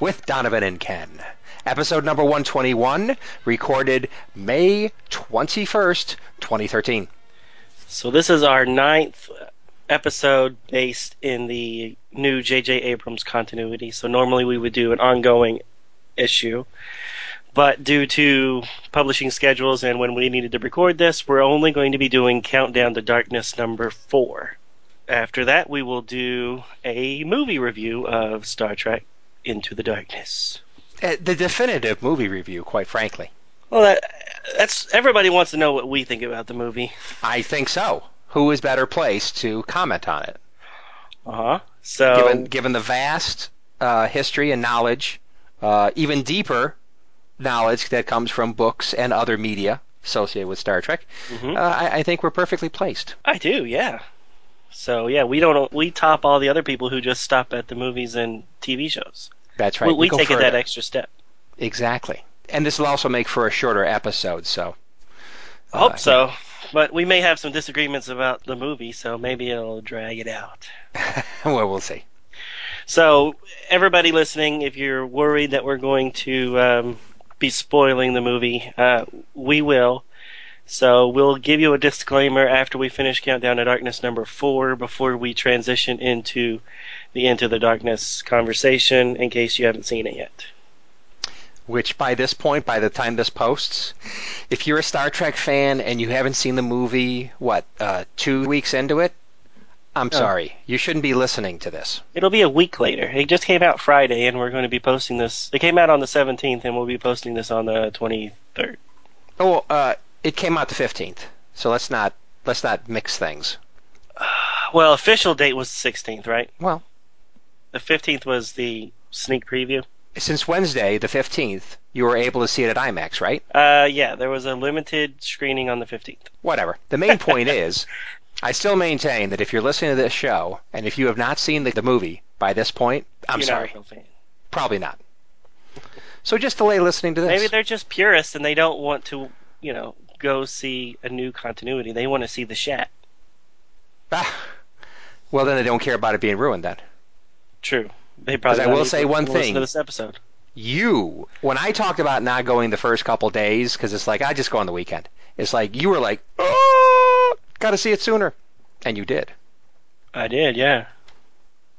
with Donovan and Ken. Episode number 121, recorded May 21st, 2013. So this is our ninth episode based in the new J.J. Abrams continuity. So normally we would do an ongoing issue. But due to publishing schedules and when we needed to record this, we're only going to be doing Countdown to Darkness number four. After that, we will do a movie review of Star Trek Into the Darkness. Uh, the definitive movie review, quite frankly. Well, that, that's everybody wants to know what we think about the movie. I think so. Who is better placed to comment on it? Uh huh. So, Given, given the vast uh, history and knowledge, uh, even deeper knowledge that comes from books and other media associated with Star Trek, Mhm. uh, I, I think we're perfectly placed. I do, yeah. So yeah, we don't we top all the other people who just stop at the movies and TV shows. That's right. we we take it that extra step. Exactly. And this will also make for a shorter episode, so. I hope uh, so. But we may have some disagreements about the movie, so maybe it'll drag it out. well, we'll see. So, everybody listening, if you're worried that we're going to um, be spoiling the movie, uh, we will. So, we'll give you a disclaimer after we finish Countdown to Darkness number four before we transition into the Into the Darkness conversation in case you haven't seen it yet. Which, by this point, by the time this posts, if you're a Star Trek fan and you haven't seen the movie, what, uh, two weeks into it? I'm sorry. You shouldn't be listening to this. It'll be a week later. It just came out Friday, and we're going to be posting this. It came out on the 17th, and we'll be posting this on the 23rd. Oh, uh, it came out the 15th, so let's not let's not mix things. Well, official date was the 16th, right? Well, The 15th was the sneak preview. since Wednesday, the 15th, you were able to see it at IMAX, right? Uh, yeah, there was a limited screening on the 15th. Whatever. The main point is, I still maintain that if you're listening to this show and if you have not seen the, the movie by this point, I'm You're sorry, Not a real fan. probably not. So just delay listening to this. Maybe they're just purists and they don't want to, you know, go see a new continuity. They want to see the Shat. Ah, well, then they don't care about it being ruined. Then True. They probably. I will say one listen thing. to this episode. you, when I talked about not going the first couple days, because it's like I just go on the weekend. It's like you were like, oh, got to see it sooner, and you did. I did, yeah.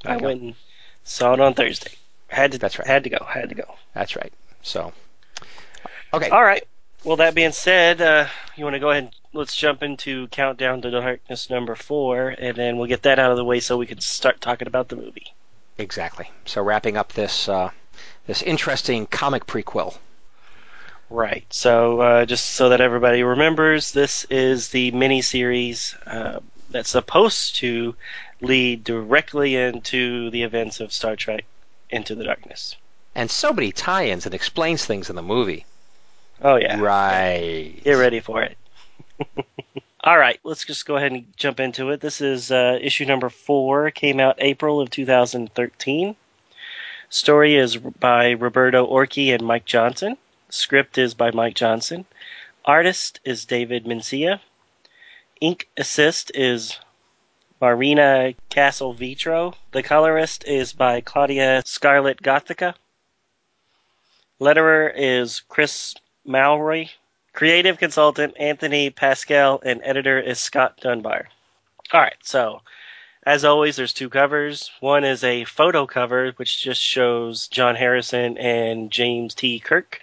I went and saw it on Thursday. Had to. That's right. Had to go. Had to go. That's right. So, okay, All right. Well, that being said, uh, you want to go ahead and let's jump into Countdown to Darkness number four, and then we'll get that out of the way so we can start talking about the movie. exactly. So wrapping up this uh, this interesting comic prequel. Right. So, uh, just so that everybody remembers, this is the miniseries uh, that's supposed to lead directly into the events of Star Trek Into the Darkness. And so many tie-ins and explains things in the movie. Oh, yeah. Right. Get ready for it. All right, let's just go ahead and jump into it. This is uh, issue number four. Came out April of 2013. Story is by Roberto Orci and Mike Johnson. Script is by Mike Johnson. Artist is David Messina. Ink assist is Marina Castelvetro. The colorist is by Claudia Scarlett Gothica. Letterer is Chris Malroy. Creative consultant Anthony Pascale and editor is Scott Dunbar. All right, so as always, there's two covers. One is a photo cover, which just shows John Harrison and James T. Kirk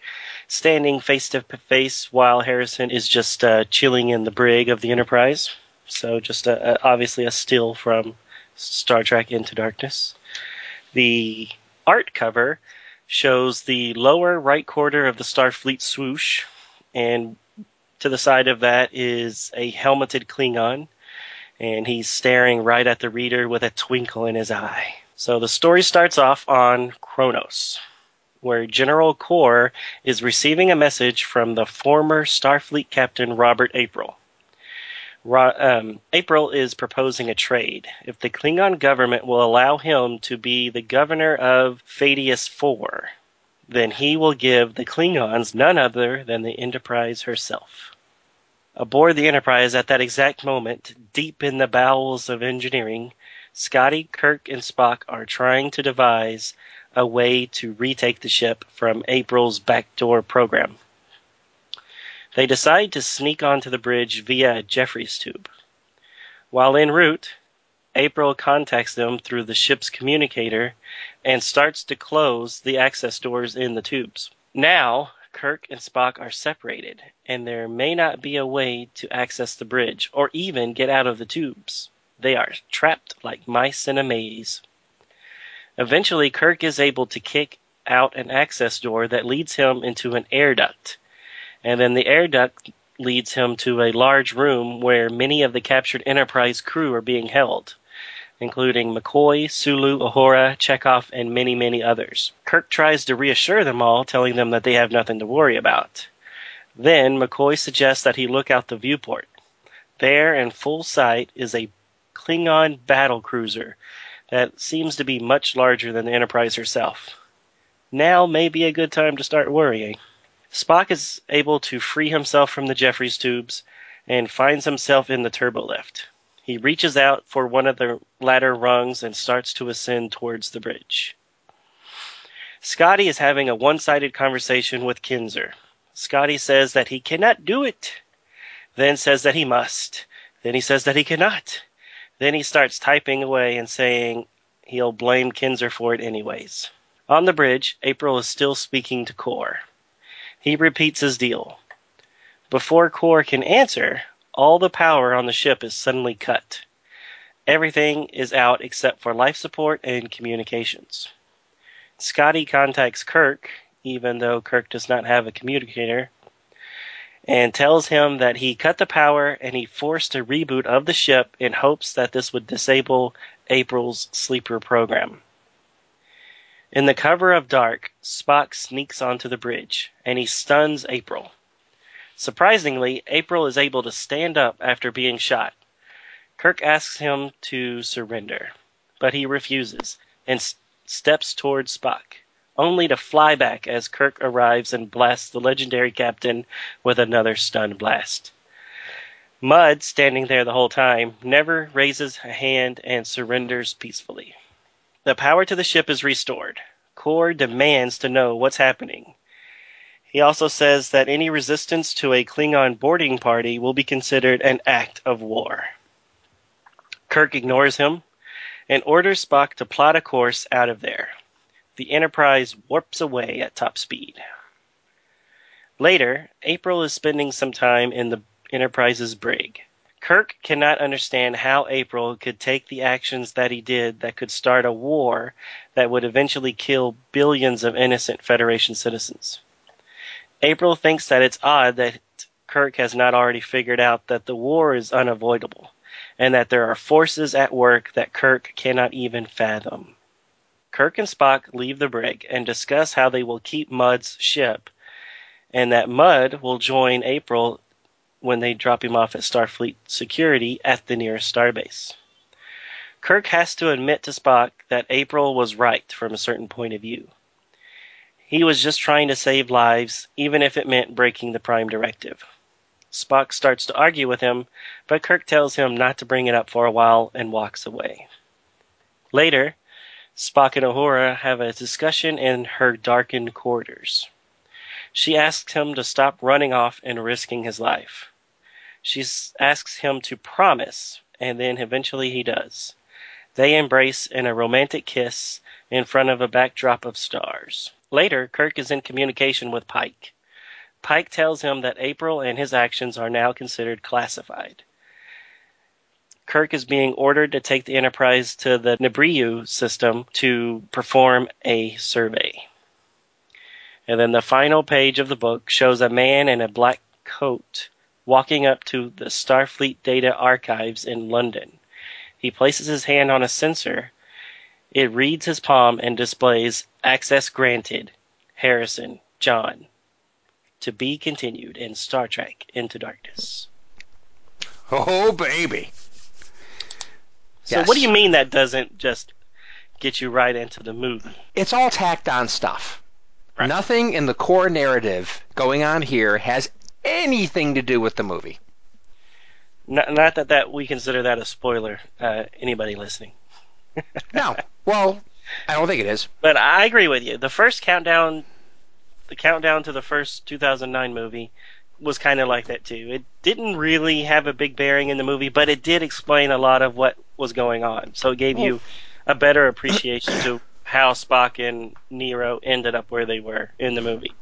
standing face to face while Harrison is just uh, chilling in the brig of the Enterprise. So just a, a, obviously a still from Star Trek Into Darkness. The art cover shows the lower right quarter of the Starfleet swoosh, and to the side of that is a helmeted Klingon, and he's staring right at the reader with a twinkle in his eye. So the story starts off on Kronos. where General Kor is receiving a message from the former Starfleet captain Robert April. Um, April is proposing a trade. If the Klingon government will allow him to be the governor of Phadius IV, then he will give the Klingons none other than the Enterprise herself. Aboard the Enterprise at that exact moment, deep in the bowels of engineering, Scotty, Kirk, and Spock are trying to devise a way to retake the ship from April's backdoor program. They decide to sneak onto the bridge via a Jefferies tube. While en route, April contacts them through the ship's communicator and starts to close the access doors in the tubes. Now, Kirk and Spock are separated, and there may not be a way to access the bridge or even get out of the tubes. They are trapped like mice in a maze. Eventually, Kirk is able to kick out an access door that leads him into an air duct and then the air duct leads him to a large room where many of the captured Enterprise crew are being held, including McCoy, Sulu, Uhura, Chekov, and many, many others. Kirk tries to reassure them all, telling them that they have nothing to worry about. Then McCoy suggests that he look out the viewport. There, in full sight, is a Klingon battle cruiser that seems to be much larger than the Enterprise herself. Now may be a good time to start worrying. Spock is able to free himself from the Jefferies tubes and finds himself in the turbolift. He reaches out for one of the ladder rungs and starts to ascend towards the bridge. Scotty is having a one sided conversation with Keenser. Scotty says that he cannot do it, then says that he must, then he says that he cannot. Then he starts typing away and saying he'll blame Keenser for it anyways. On the bridge, April is still speaking to Kor. He repeats his deal. Before Kor can answer, all the power on the ship is suddenly cut. Everything is out except for life support and communications. Scotty contacts Kirk, even though Kirk does not have a communicator, and tells him that he cut the power and he forced a reboot of the ship in hopes that this would disable April's sleeper program. In the cover of dark, Spock sneaks onto the bridge, and he stuns April. Surprisingly, April is able to stand up after being shot. Kirk asks him to surrender, but he refuses and s- steps towards Spock, only to fly back as Kirk arrives and blasts the legendary captain with another stun blast. Mudd, standing there the whole time, never raises a hand and surrenders peacefully. The power to the ship is restored. Kor demands to know what's happening. He also says that any resistance to a Klingon boarding party will be considered an act of war. Kirk ignores him and orders Spock to plot a course out of there. The Enterprise warps away at top speed. Later, April is spending some time in the Enterprise's brig. Kirk cannot understand how April could take the actions that he did that could start a war that would eventually kill billions of innocent Federation citizens. April thinks that it's odd that Kirk has not already figured out that the war is unavoidable and that there are forces at work that Kirk cannot even fathom. Kirk and Spock leave the brig and discuss how they will keep Mudd's ship and that Mudd will join April when they drop him off at Starfleet security at the nearest starbase. Kirk has to admit to Spock that April was right from a certain point of view. He was just trying to save lives, even if it meant breaking the Prime Directive. Spock starts to argue with him, but Kirk tells him not to bring it up for a while and walks away. Later, Spock and Uhura have a discussion in her darkened quarters. She asks him to stop running off and risking his life. She asks him to promise, and then eventually he does. They embrace in a romantic kiss in front of a backdrop of stars. Later, Kirk is in communication with Pike. Pike tells him that April and his actions are now considered classified. Kirk is being ordered to take the Enterprise to the Nibiru system to perform a survey. And then the final page of the book shows a man in a black coat walking up to the Starfleet Data Archives in London. He places his hand on a sensor. It reads his palm and displays access granted. Harrison, John. To be continued in Star Trek Into Darkness. Oh, baby. So, Yes. what do you mean that doesn't just get you right into the movie? It's all tacked on stuff. Right. Nothing in the core narrative going on here has anything to do with the movie. Not, not that that we consider that a spoiler. Uh, anybody listening, No. Well, I don't think it is. but I agree with you. The first countdown, the countdown to the first 2009 movie, was kind of like that too. It didn't really have a big bearing in the movie, but it did explain a lot of what was going on. So it gave you a better appreciation to how Spock and Nero ended up where they were in the movie.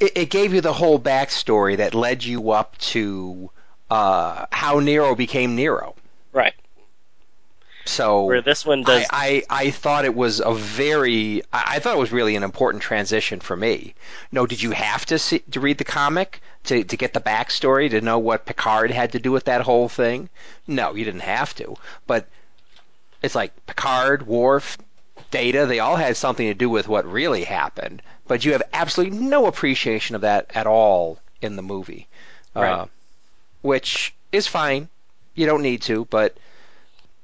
It, it gave you the whole backstory that led you up to uh, how Nero became Nero. Right. So Where this one does. I, I, I thought it was a very I, thought it was really an important transition for me. No, did you have to see, to read the comic to to get the backstory to know what Picard had to do with that whole thing? No, you didn't have to. But it's like Picard, Worf, Data, they all had something to do with what really happened, but you have absolutely no appreciation of that at all in the movie. Right. Uh, which is fine. You don't need to, but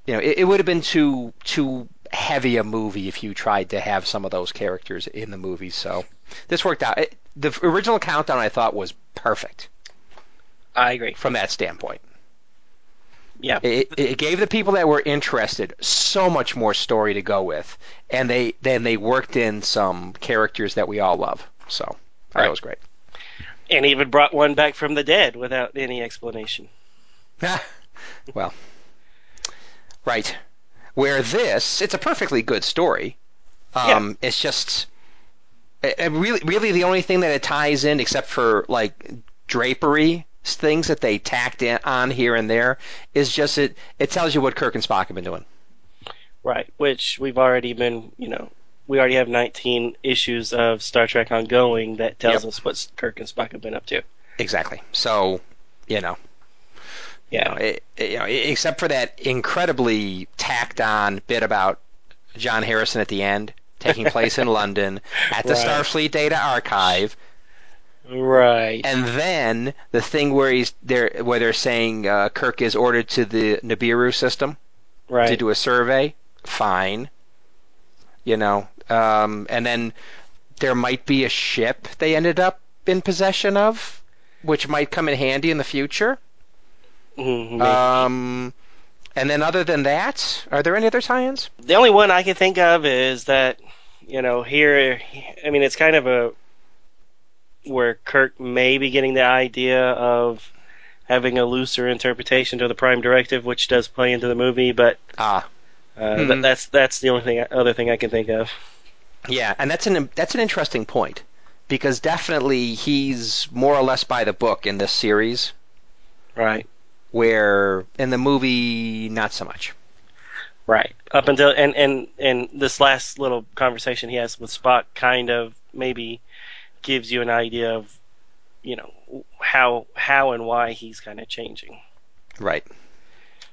you know, it, it would have been too too heavy a movie if you tried to have some of those characters in the movie. So this worked out. It, the original countdown I thought was perfect I agree. from that standpoint. Yeah. It, it gave the people that were interested so much more story to go with, and they then they worked in some characters that we all love. So Right. it was great. And even brought one back from the dead without any explanation. well, right. Where this, it's a perfectly good story. Um, It's just it, it really, really the only thing that it ties in, except for like drapery things that they tacked in, on here and there, is just it. It tells you what Kirk and Spock have been doing. Right. Which we've already been, you know, we already have 19 issues of Star Trek ongoing that tells Yep. us what Kirk and Spock have been up to. Exactly. So, you know, you know, Yeah. it, it- you know, except for that incredibly tacked on bit about John Harrison at the end, taking place in London at the Right. Starfleet Data Archive, Right. and then the thing where he's there, where they're saying uh, Kirk is ordered to the Nibiru system right. to do a survey. Fine, you know, um, and then there might be a ship they ended up in possession of, which might come in handy in the future. Mhm. Um, and then other than that, are there any other tie-ins? the only one I can think of is that, you know, here, I mean, it's kind of a where Kirk may be getting the idea of having a looser interpretation to the Prime Directive, which does play into the movie, but Ah, uh, Hmm. th- that's that's the only thing other thing I can think of. yeah, and that's an that's an interesting point because definitely he's more or less by the book in this series, Right. where in the movie not so much. Right. Up until and and and this last little conversation he has with Spock kind of maybe gives you an idea of you know how how and why he's kind of changing. Right.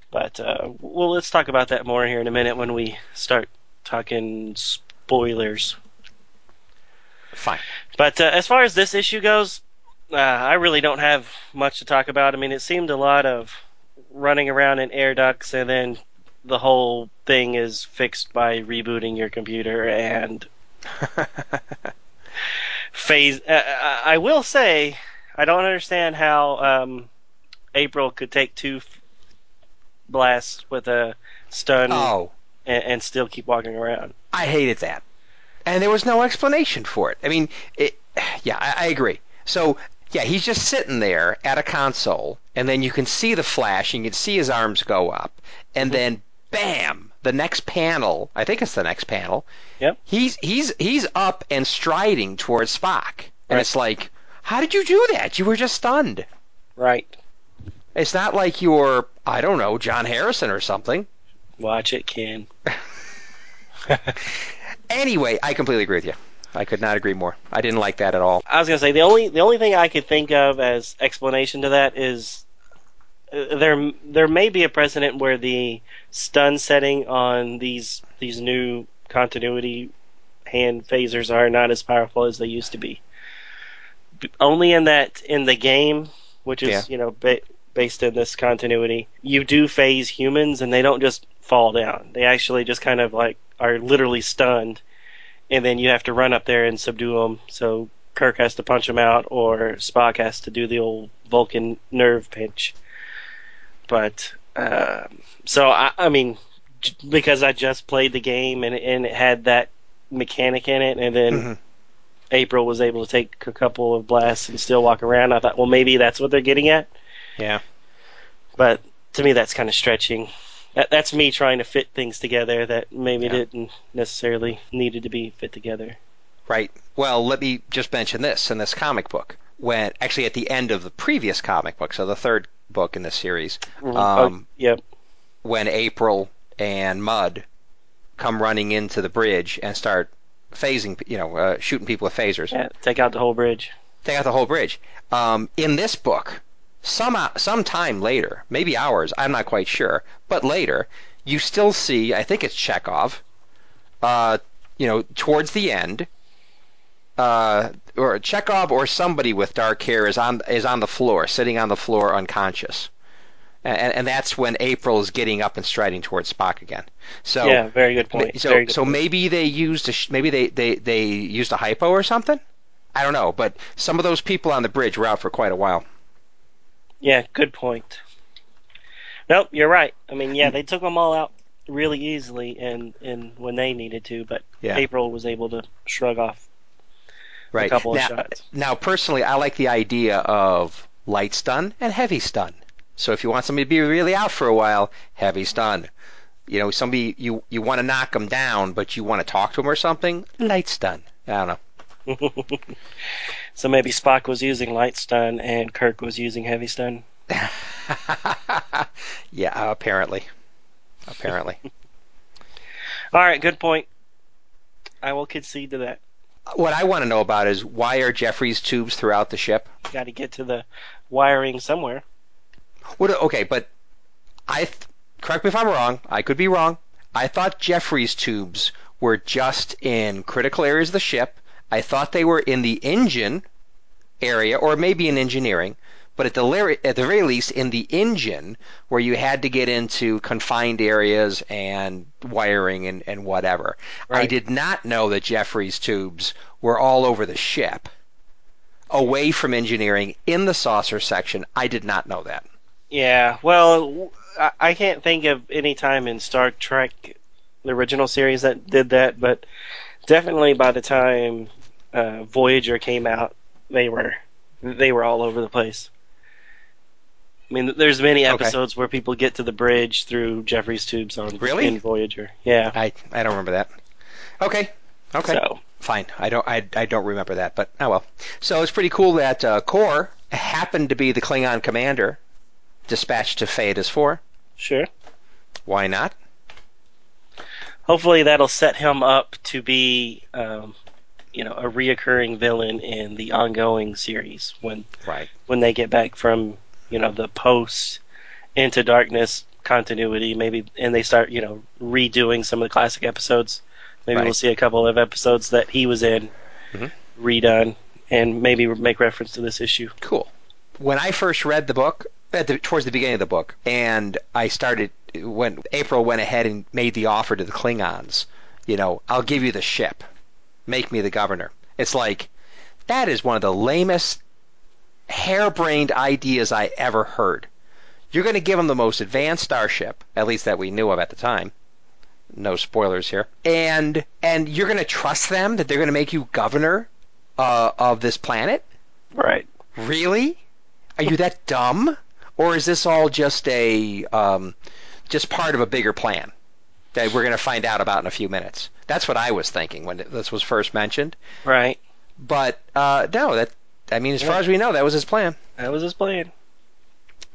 But uh, well, let's talk about that more here in a minute when we start talking spoilers. Fine. But uh, as far as this issue goes, uh, I really don't have much to talk about. I mean, it seemed a lot of running around in air ducts, and then the whole thing is fixed by rebooting your computer and phase. Uh, I I will say, I don't understand how um, April could take two f- blasts with a stun oh, and, and still keep walking around. I hated that. And there was no explanation for it. I mean, it, yeah, I, I agree. So, yeah, he's just sitting there at a console, and then you can see the flash, and you can see his arms go up, and Mhm. then bam, the next panel, I think it's the next panel, Yep. he's he's he's up and striding towards Spock. And Right. it's like, how did you do that? You were just stunned. Right. It's not like you're, I don't know, John Harrison or something. Watch it, Ken. Anyway, I completely agree with you. I could not agree more. I didn't like that at all. I was gonna say the only the only thing I could think of as explanation to that is there there may be a precedent where the stun setting on these these new continuity hand phasers are not as powerful as they used to be. B- Only in that in the game, which is Yeah. you know ba- based in this continuity, you do phase humans and they don't just fall down. They actually just kind of like are literally stunned, and then you have to run up there and subdue them. So Kirk has to punch them out, or Spock has to do the old Vulcan nerve pinch. But um so I, I mean, j- because I just played the game and and it had that mechanic in it, and then Mhm. April was able to take a couple of blasts and still walk around. I thought, well, maybe that's what they're getting at. Yeah. But to me, that's kind of stretching. That, that's me trying to fit things together that maybe Yeah. didn't necessarily needed to be fit together. Right. Well, let me just mention this in this comic book. When actually at the end of the previous comic book, so the third book in this series, Mhm. Um, oh, yep. when April and Mudd come running into the bridge and start phasing, you know, uh, shooting people with phasers. Yeah, take out the whole bridge. Take out the whole bridge. Um, in this book, some some time later, maybe hours, I'm not quite sure, but later, you still see, I think it's Chekov, uh, you know, towards the end, uh, or Chekov or somebody with dark hair is on is on the floor, sitting on the floor unconscious. And, and that's when April is getting up and striding towards Spock again. So yeah, very good point. so good so point. maybe they used a sh- maybe they, they they used a hypo or something. I don't know, but some of those people on the bridge were out for quite a while. Yeah, good point. Nope, you're right. I mean, yeah, they took them all out really easily and and when they needed to, but Yeah. April was able to shrug off Right a couple of now, shots. now personally, I like the idea of light stun and heavy stun. So if you want somebody to be really out for a while, heavy stun. You know, somebody you you want to knock them down, but you want to talk to them or something, light stun. I don't know. so maybe Spock was using light stun and Kirk was using heavy stun. yeah, apparently, apparently. All right, good point. I will concede to that. What I want to know about is why are Jefferies tubes throughout the ship? Got to get to the wiring somewhere. What? Okay, but I th- correct me if I'm wrong. I could be wrong. I thought Jefferies tubes were just in critical areas of the ship. I thought they were in the engine area, or maybe in engineering. But at the at the very least, in the engine, where you had to get into confined areas and wiring and, and whatever. I did not know that Jefferies tubes were all over the ship, away from engineering, in the saucer section. I did not know that. Yeah, well, I, I can't think of any time in Star Trek, the original series, that did that, but definitely by the time uh, Voyager came out, they were they were all over the place. I mean, there's many Okay. episodes where people get to the bridge through Jefferies tubes on Really? in Voyager. Yeah. I I don't remember that. Okay. Okay. So Fine. I don't I, I don't remember that, but oh well. So it's pretty cool that uh, Kor happened to be the Klingon commander dispatched to Thetis 4. sure. Why not? Hopefully that'll set him up to be, um, you know, a reoccurring villain in the ongoing series when Right. when they get back from you know the post into darkness continuity maybe and they start you know redoing some of the classic episodes maybe Right. we'll see a couple of episodes that he was in Mhm. redone and maybe make reference to this issue Cool. When I first read the book, at the, towards the beginning of the book, and I started when April went ahead and made the offer to the Klingons, you know, I'll give you the ship, make me the governor. It's like that is one of the lamest, harebrained ideas I ever heard. You're going to give them the most advanced starship, at least that we knew of at the time. No spoilers here. And and you're going to trust them that they're going to make you governor uh, of this planet? right Really? Are you that dumb? Or is this all just a um, just part of a bigger plan that we're going to find out about in a few minutes? That's what I was thinking when this was first mentioned. right But uh, no, that I mean, as far as we know, that was his plan, that was his plan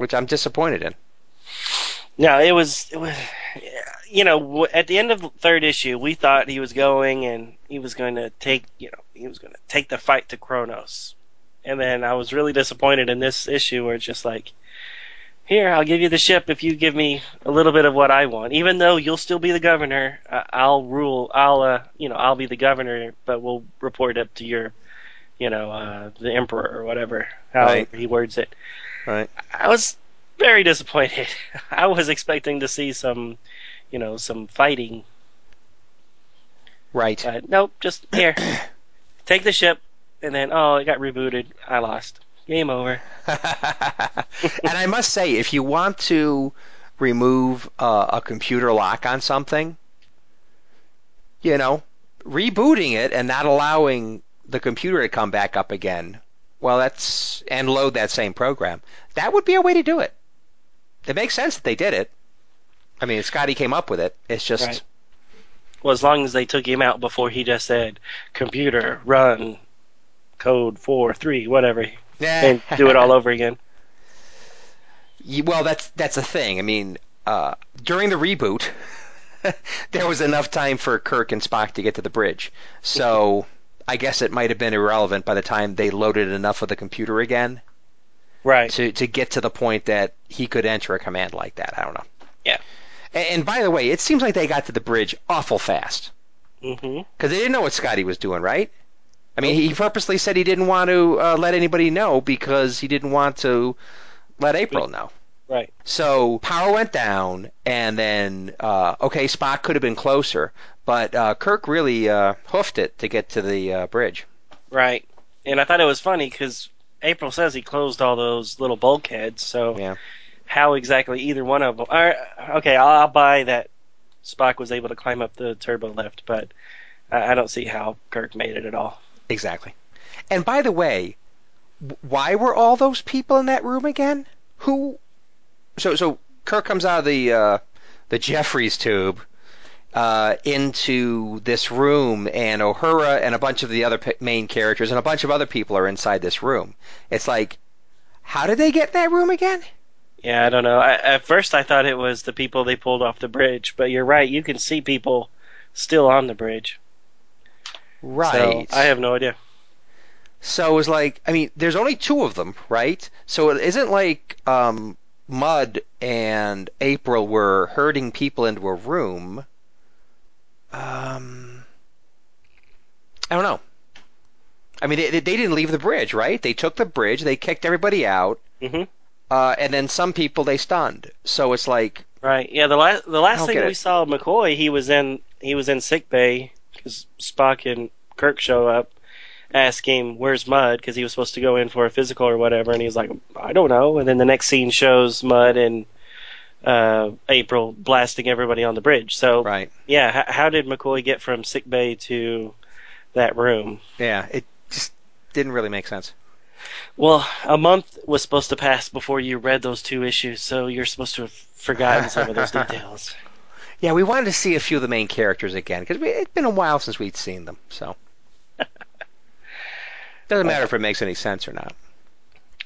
which I'm disappointed in. no it was it was you know at the end of the third issue we thought he was going and he was going to take you know he was going to take the fight to Kronos and then I was really disappointed in this issue where it's just like here, I'll give you the ship if you give me a little bit of what I want. Even though you'll still be the governor, I'll rule. I'll, uh, you know, I'll be the governor, but we'll report up to your, you know, uh, the emperor or whatever. How Right. he words it. Right. I was very disappointed. I was expecting to see some, you know, some fighting. Right. But nope, just here. Take the ship, and then oh, it got rebooted. I lost. Game over. and I must say, if you want to remove uh, a computer lock on something, you know, rebooting it and not allowing the computer to come back up again, well, that's and load that same program. That would be a way to do it. It makes sense that they did it. I mean, Scotty came up with it. It's just Right. Well, as long as they took him out before he just said, "Computer, run code four three whatever," and do it all over again. Well, that's that's a thing. I mean, uh, during the reboot, there was enough time for Kirk and Spock to get to the bridge. So I guess it might have been irrelevant by the time they loaded enough of the computer again Right. to to get to the point that he could enter a command like that. I don't know. Yeah. And, and by the way, it seems like they got to the bridge awful fast because they didn't know what Scotty was doing, right? I mean, he purposely said he didn't want to uh, let anybody know because he didn't want to let April know. Right. So power went down, and then uh, okay, Spock could have been closer, but uh, Kirk really uh, hoofed it to get to the uh, bridge. Right. And I thought it was funny because April says he closed all those little bulkheads. So Yeah. how exactly either one of them? Or, okay, I'll, I'll buy that Spock was able to climb up the turbo lift, but I, I don't see how Kirk made it at all. Exactly. And by the way, why were all those people in that room again? Who? So so Kirk comes out of the uh, the Jefferies tube uh, into this room, and Uhura and a bunch of the other p- main characters and a bunch of other people are inside this room. It's like, how did they get that room again? Yeah, I don't know. I, at first, I thought it was the people they pulled off the bridge, but you're right. You can see people still on the bridge. Right. So I have no idea. So it was like, I mean, there's only two of them, right? So it isn't like um, Mudd and April were herding people into a room. Um, I don't know. I mean, they, they didn't leave the bridge, right? They took the bridge, they kicked everybody out, hmm uh, and then some people they stunned. So it's like, Right. Yeah. The last the last thing we it. saw of McCoy, he was in he was in sick bay because Spock and Kirk show up, ask him where's Mudd because he was supposed to go in for a physical or whatever, and he's like, I don't know. And then the next scene shows Mudd and uh, April blasting everybody on the bridge. So right? yeah, h- how did McCoy get from sick bay to that room? Yeah, it just didn't really make sense. Well, a month was supposed to pass before you read those two issues, so you're supposed to have forgotten some of those details. Yeah, we wanted to see a few of the main characters again because it's been a while since we'd seen them. So doesn't matter if it makes any sense or not.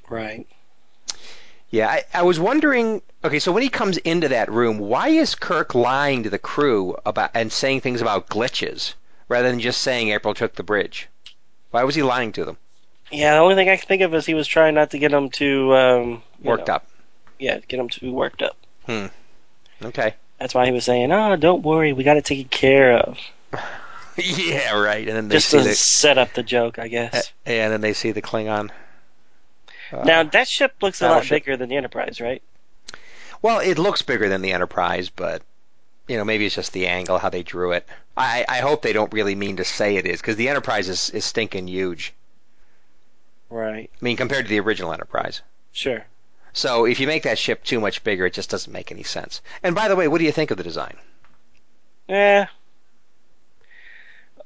Right. Yeah, I, I was wondering. Okay, so when he comes into that room, why is Kirk lying to the crew about and saying things about glitches rather than just saying April took the bridge? Why was he lying to them? Yeah, the only thing I can think of is he was trying not to get them to um, Worked know, up. Yeah, get them to be worked up. Hmm. Okay. That's why he was saying, "Oh, don't worry, we got it taken care of." yeah, right. And then they Just see to the set up the joke, I guess. and then they see the Klingon. Uh, now that ship looks a lot bigger than the Enterprise, right? Well, it looks bigger than the Enterprise, but you know maybe it's just the angle how they drew it. I I hope they don't really mean to say it is because the Enterprise is, is stinking huge. Right. I mean compared to the original Enterprise. Sure. So if you make that ship too much bigger, it just doesn't make any sense. And by the way, what do you think of the design? Eh.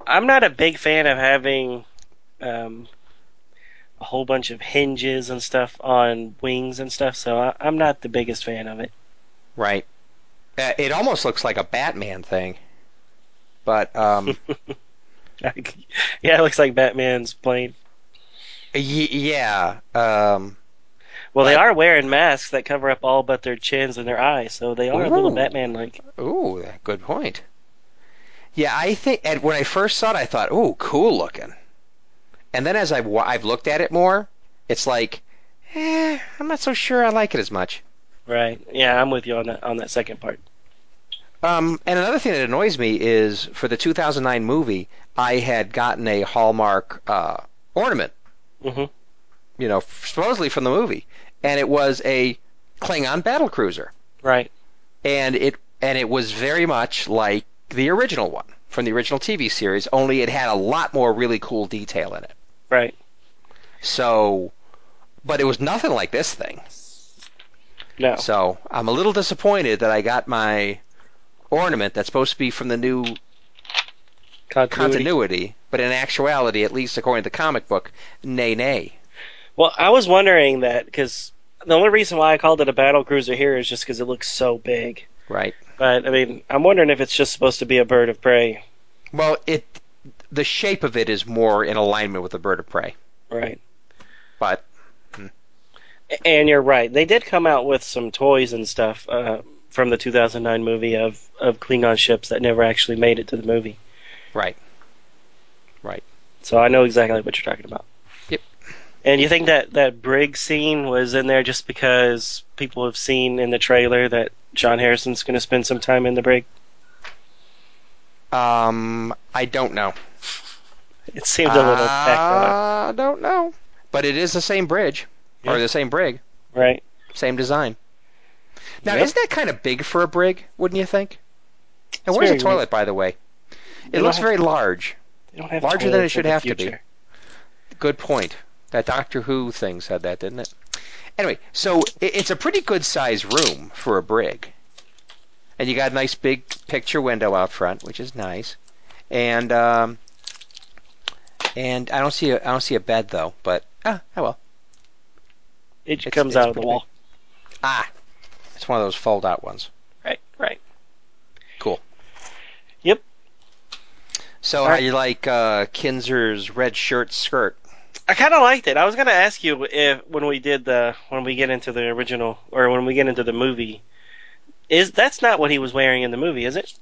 I'm not a big fan of having um, a whole bunch of hinges and stuff on wings and stuff, so I, I'm not the biggest fan of it. Right. Uh, it almost looks like a Batman thing. But um, yeah, it looks like Batman's plane. y- yeah, um, Well, they are wearing masks that cover up all but their chins and their eyes, so they are a little Batman-like. ooh, good point. Yeah, I think and when I first saw it, I thought, ooh, cool looking. And then as I've I've looked at it more, it's like, eh, I'm not so sure I like it as much. Right. Yeah, I'm with you on that on that second part. Um, and another thing that annoys me is for the 2009 movie, I had gotten a Hallmark uh, ornament, hmm you know, supposedly from the movie, and it was a Klingon battle cruiser, Right. and it and it was very much like the original one from the original TV series, only it had a lot more really cool detail in it. Right. So, but it was nothing like this thing. No. So I'm a little disappointed that I got my ornament that's supposed to be from the new Continuity. continuity, but in actuality, at least according to the comic book, nay nay. Well, I was wondering that because the only reason why I called it a battle cruiser here is just because it looks so big. Right. But I mean, I'm wondering if it's just supposed to be a bird of prey. Well, it the shape of it is more in alignment with a bird of prey, Right. but And you're right. They did come out with some toys and stuff uh, from the 2009 movie of of Klingon ships that never actually made it to the movie. right, right. So I know exactly what you're talking about. Yep. And you think that that brig scene was in there just because people have seen in the trailer that John Harrison's going to spend some time in the brig? Um, I don't know. It seemed a little on, I don't know, but it is the same bridge or the same brig, right? same design. Now, Yep. isn't that kind of big for a brig? Wouldn't you think? And It's where's the toilet, by the way? It looks very large. Don't have Larger than it should have to be. future. Good point. That Doctor Who thing said that, didn't it? Anyway, so it- it's a pretty good sized room for a brig. And you got a nice big picture window out front, which is nice. And um and I don't see a I don't see a bed though, but ah, oh well. It It's- comes it's out of the wall. Ah. It's one of those fold out ones. Right, right. Cool. Yep. So All how right. you like uh Keenser's red shirt skirt? I kind of liked it. I was going to ask you if when we did the when we get into the original or when we get into the movie, is that's not what he was wearing in the movie, is it?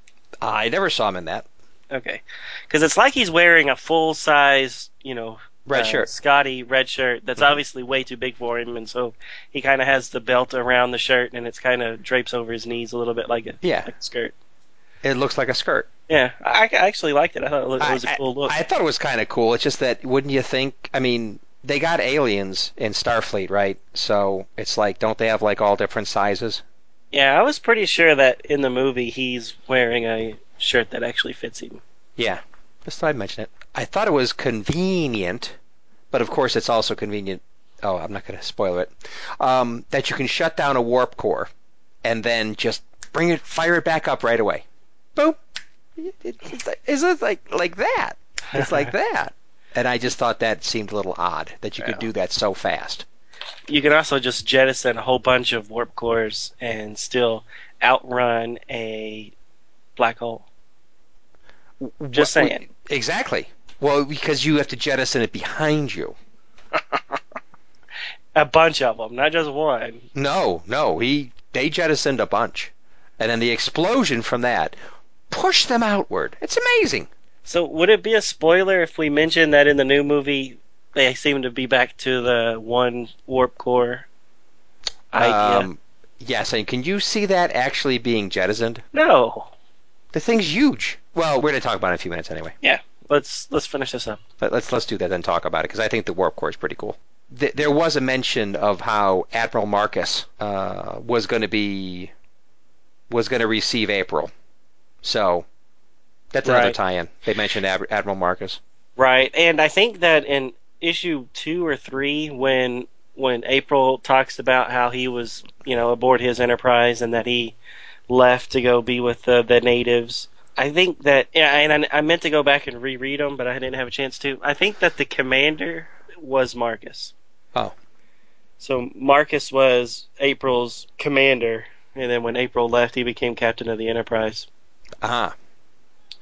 I never saw him in that. Okay, because it's like he's wearing a full size, you know, Red uh, shirt. Scotty red shirt that's Mhm. obviously way too big for him, and so he kind of has the belt around the shirt, and it's kind of drapes over his knees a little bit like a, Yeah. like a skirt. It looks like a skirt. Yeah, I, I actually liked it. I thought it was, it was a I- cool look. I thought it was kind of cool. It's just that wouldn't you think? I mean, they got aliens in Starfleet, right? So it's like, don't they have like all different sizes? yeah, I was pretty sure that in the movie he's wearing a shirt that actually fits him. Yeah, just thought I'd mention it. I thought it was convenient, but of course it's also convenient. Oh, I'm not going to spoil it. Um, that you can shut down a warp core and then just bring it, fire it back up right away. Boom. It, it, it's like, it's like like that. It's like that. And I just thought that seemed a little odd that you could do that so fast. you can also just jettison a whole bunch of warp cores and still outrun a black hole. Just What- saying. Exactly. Well, because you have to jettison it behind you. A bunch of them, not just one. No, no, he they jettisoned a bunch, and then the explosion from that pushed them outward. It's amazing. So would it be a spoiler if we mention that in the new movie they seem to be back to the one warp core idea? Um, yes, and can you see that actually being jettisoned? no. The thing's huge. Well, we're going to talk about it in a few minutes anyway. Yeah, let's let's finish this up. Let, let's let's do that then talk about it because I think the warp core is pretty cool. Th- there was a mention of how Admiral Marcus uh, was going to be was going to receive April, so that's another Right. tie-in. They mentioned Ad- Admiral Marcus. Right, and I think that in issue two or three, when when April talks about how he was, you know, aboard his Enterprise and that he left to go be with the, the natives, I think that, yeah, and I, I meant to go back and reread them, but I didn't have a chance to. I think that the commander was Marcus. Oh. So Marcus was April's commander, and then when April left, he became captain of the Enterprise Ah,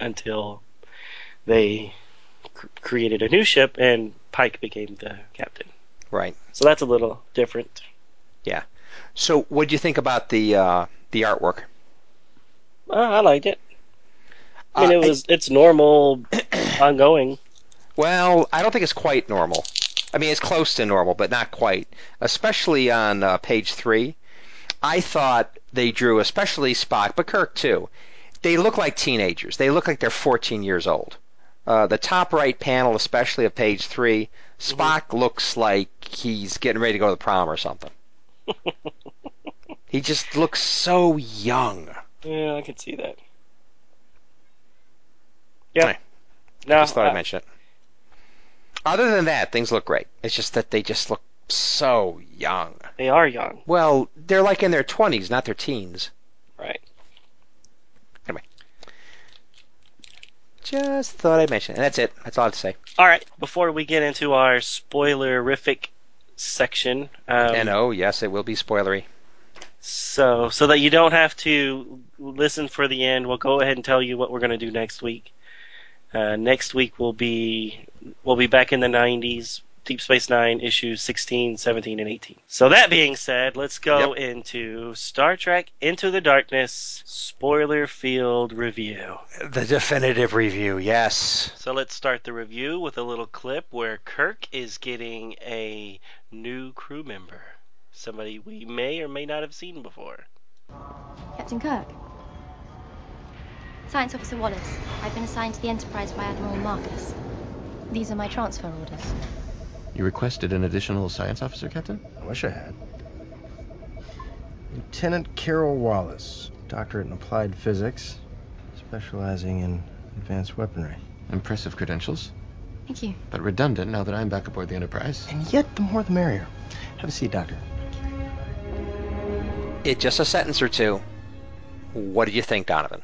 until they cr- created a new ship and Pike became the captain. right. So that's a little different. Yeah. So, what do you think about the uh, the artwork? Uh, I liked it. I mean, Uh, it was it's normal, ongoing. Well, I don't think it's quite normal. I mean, it's close to normal, but not quite. Especially on uh, page three. I thought they drew, especially Spock, but Kirk too. They look like teenagers. They look like they're 14 years old. Uh, the top right panel, especially of page three, Spock looks like he's getting ready to go to the prom or something. he just looks so young. Yeah, I can see that. Yeah. Right. No, Just thought I- I'd mention it. Other than that, things look great. It's just that they just look so young. they are young, Well, they're like in their 20s, not their teens. right? Just thought I'd mention it. And that's it. That's all I have to say. All right. Before we get into our spoilerific section, um, and oh, yes, it will be spoilery. so so that you don't have to listen for the end, we'll go ahead and tell you what we're going to do next week. Uh, next week will be we'll be back in the 90s, Deep Space Nine issues 16, 17, and 18. So that being said, let's go into Star Trek Into the Darkness spoiler field review. The definitive review, yes. So let's start the review with a little clip where Kirk is getting a new crew member. Somebody we may or may not have seen before. Captain Kirk. Science Officer Wallace. I've been assigned to the Enterprise by Admiral Marcus. These are my transfer orders. You requested an additional science officer, Captain? I wish I had. Lieutenant Carol Wallace, doctorate in applied physics, specializing in advanced weaponry. Impressive credentials, Thank you. but redundant now that I'm back aboard the Enterprise. And yet, the more the merrier. Have a seat, Doctor. It just a sentence or two. What do you think, Donovan?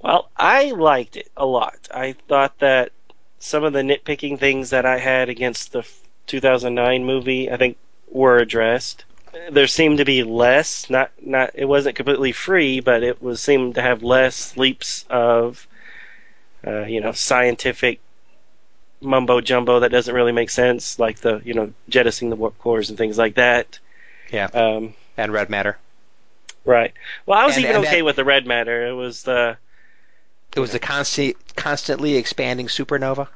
Well, I liked it a lot. I thought that some of the nitpicking things that I had against the f- 2009 movie, I think, were addressed. There seemed to be less. Not not. It wasn't completely free, but it was seemed to have less leaps of, uh, you know, scientific mumbo jumbo that doesn't really make sense, like the you know jettisoning the warp cores and things like that. Yeah. Um, And red matter. right. Well, I was And- even and okay that- with the red matter. It was the It was the constant, constantly expanding supernova.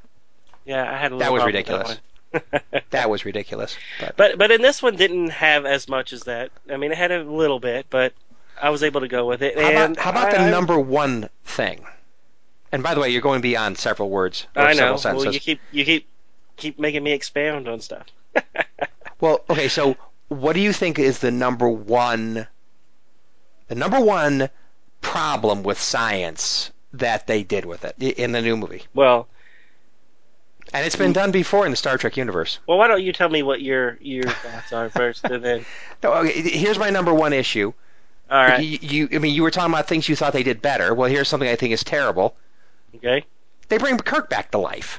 yeah. I had a little That was ridiculous. one. That was ridiculous. But But but in this one didn't have as much as that. I mean, it had a little bit, but I was able to go with it. how and about, how about the I, I- number one thing? And by the way, you're going beyond several words or I know. several Well, you keep you keep keep making me expound on stuff. Well, okay, so what do you think is the number one the number one problem with science that they did with it in the new movie? well, And it's been done before in the Star Trek universe. well, why don't you tell me what your your thoughts are first, and then No, okay, here's my number one issue. all right, You, you, I mean, you were talking about things you thought they did better. Well, here's something I think is terrible. okay, They bring Kirk back to life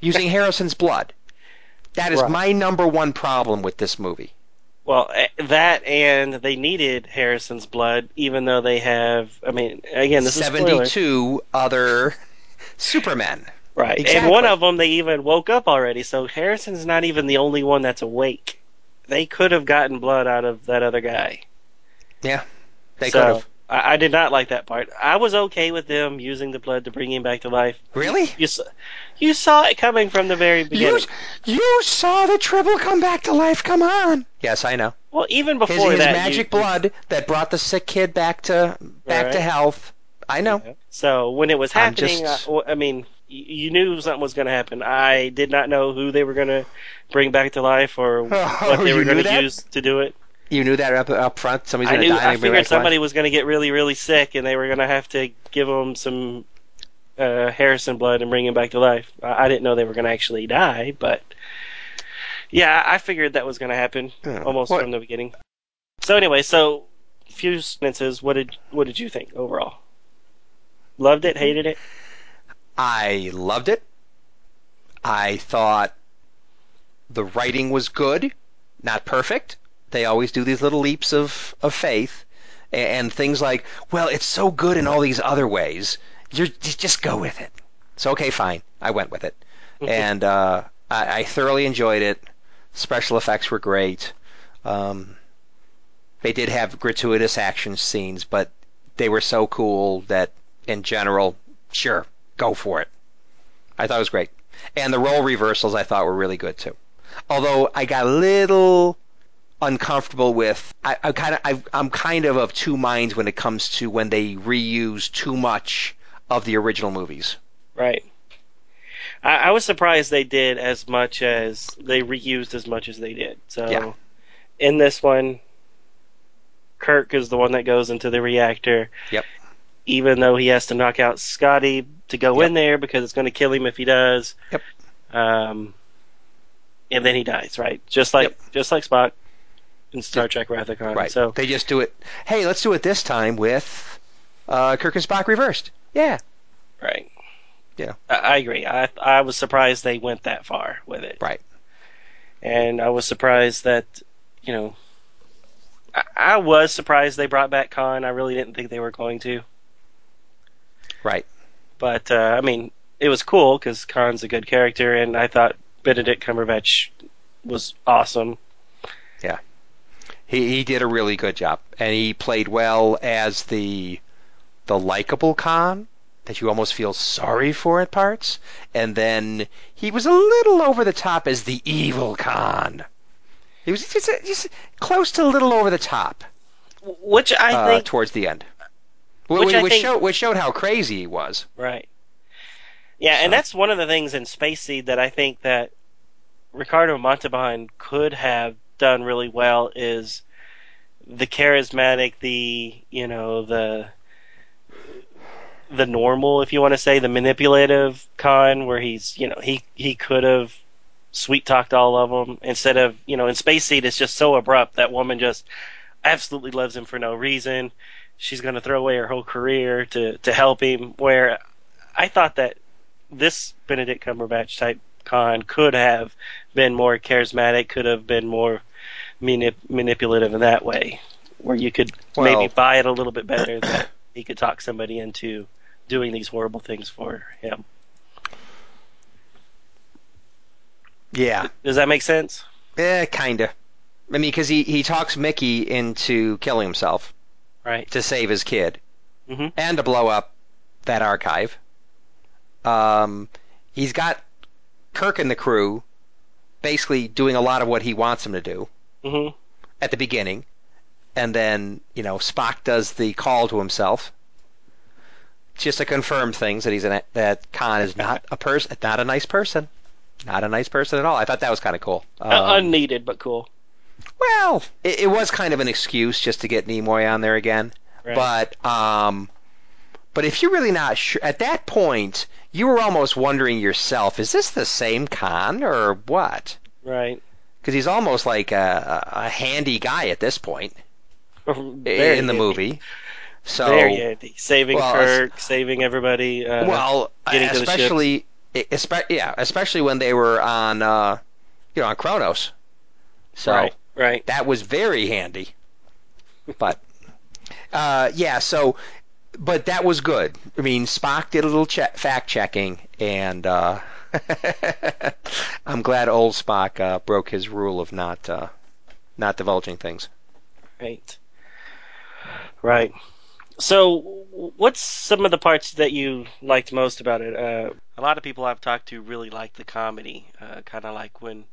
using Harrison's blood. That is Right. my number one problem with this movie. well eh, that and they needed Harrison's blood, even though they have. I mean, again, this is 72 other Supermen. Right. And one of them, they even woke up already. So Harrison's not even the only one that's awake. They could have gotten blood out of that other guy. Yeah, they So, could have. I, I did not like that part. I was okay with them using the blood to bring him back to life. Really? You saw, you saw it coming from the very beginning. You, you saw the triple come back to life. Come on. Yes, I know. well, even His, before his that, magic you- blood that brought the sick kid back to back to health. I know. So when it was happening, just- I, I mean, y- you knew something was going to happen. I did not know who they were going to bring back to life or what they were going to use to do it. You knew that up up front. Somebody's I going to die. I figured somebody was going to get really, really sick, and they were going to have to give them some uh, Harrison blood and bring him back to life. I, I didn't know they were going to actually die, but yeah, I figured that was going to happen Yeah. almost What- from the beginning. So anyway, so few sentences. What did what did you think overall? Loved it, hated it. I loved it. I thought the writing was good, not perfect. They always do these little leaps of, of faith and, and things like, well, it's so good in all these other ways. You're, just go with it. So okay, fine. I went with it, and uh, I, I thoroughly enjoyed it. Special effects were great. Um, they did have gratuitous action scenes, but they were so cool that, in general, sure, go for it. I thought it was great. And the role reversals I thought were really good too. Although I got a little uncomfortable with. I, I kind of I, I'm kind of of two minds when it comes to when they reuse too much of the original movies. Right. I, I was surprised they did as much as they reused as much as they did. So Yeah. in this one, Kirk is the one that goes into the reactor. Yep. Even though he has to knock out Scotty to go Yep. in there because it's going to kill him if he does. Yep. Um, and then he dies, right? Just like Yep. just like Spock in Star Trek Wrath of Khan. Right. So they just do it. Hey, let's do it this time with uh, Kirk and Spock reversed. Yeah. right. Yeah. I, I agree. I I was surprised they went that far with it. Right. and I was surprised that you know I, I was surprised they brought back Khan. I really didn't think they were going to, Right. but uh, I mean it was cool because Khan's a good character, and I thought Benedict Cumberbatch was awesome. Yeah, he he did a really good job, and he played well as the the likable Khan that you almost feel sorry for at parts, and then he was a little over the top as the evil Khan. He was just, just close to a little over the top Which I uh, think towards the end, Which which, I which think- showed which showed how crazy he was. Right. Yeah, and that's one of the things in Space Seed that I think that Ricardo Montalban could have done really well is the charismatic, the you know the the normal, if you want to say, the manipulative Khan, where he's you know he he could have sweet talked all of them instead of you know in Space Seed it's just so abrupt that woman just absolutely loves him for no reason. She's going to throw away her whole career to to help him. Where I thought that this Benedict Cumberbatch type con could have been more charismatic, could have been more manip- manipulative in that way, where you could Well- maybe buy it a little bit better that he could talk somebody into doing these horrible things for him. Yeah, Does that make sense? Yeah, kinda. I mean, because he he talks Mickey into killing himself Right. to save his kid. Mhm. and to blow up that archive. Um, he's got Kirk and the crew basically doing a lot of what he wants them to do hmm at the beginning, and then you know Spock does the call to himself, just to confirm things that he's an, that Khan is not a person, not a nice person, not a nice person at all. I thought that was kind of cool. Um, unneeded, but cool. Well, it, it was kind of an excuse just to get Nimoy on there again. Right. But um, but if you're really not sure at that point, you were almost wondering yourself: is this the same Khan or what? right. Because he's almost like a, a handy guy at this point in the handy. movie. So Very handy. Saving Well, Kirk, saving everybody. Uh, well, getting to the especially espe- yeah, especially when they were on uh, you know on Kronos. So right, right. that was very handy. But uh, yeah, so but that was good. I mean, Spock did a little che- fact checking, and uh, I'm glad old Spock uh, broke his rule of not uh, not divulging things. Right. Right. So, what's some of the parts that you liked most about it? Uh, a lot of people I've talked to really like the comedy, uh, kind of like when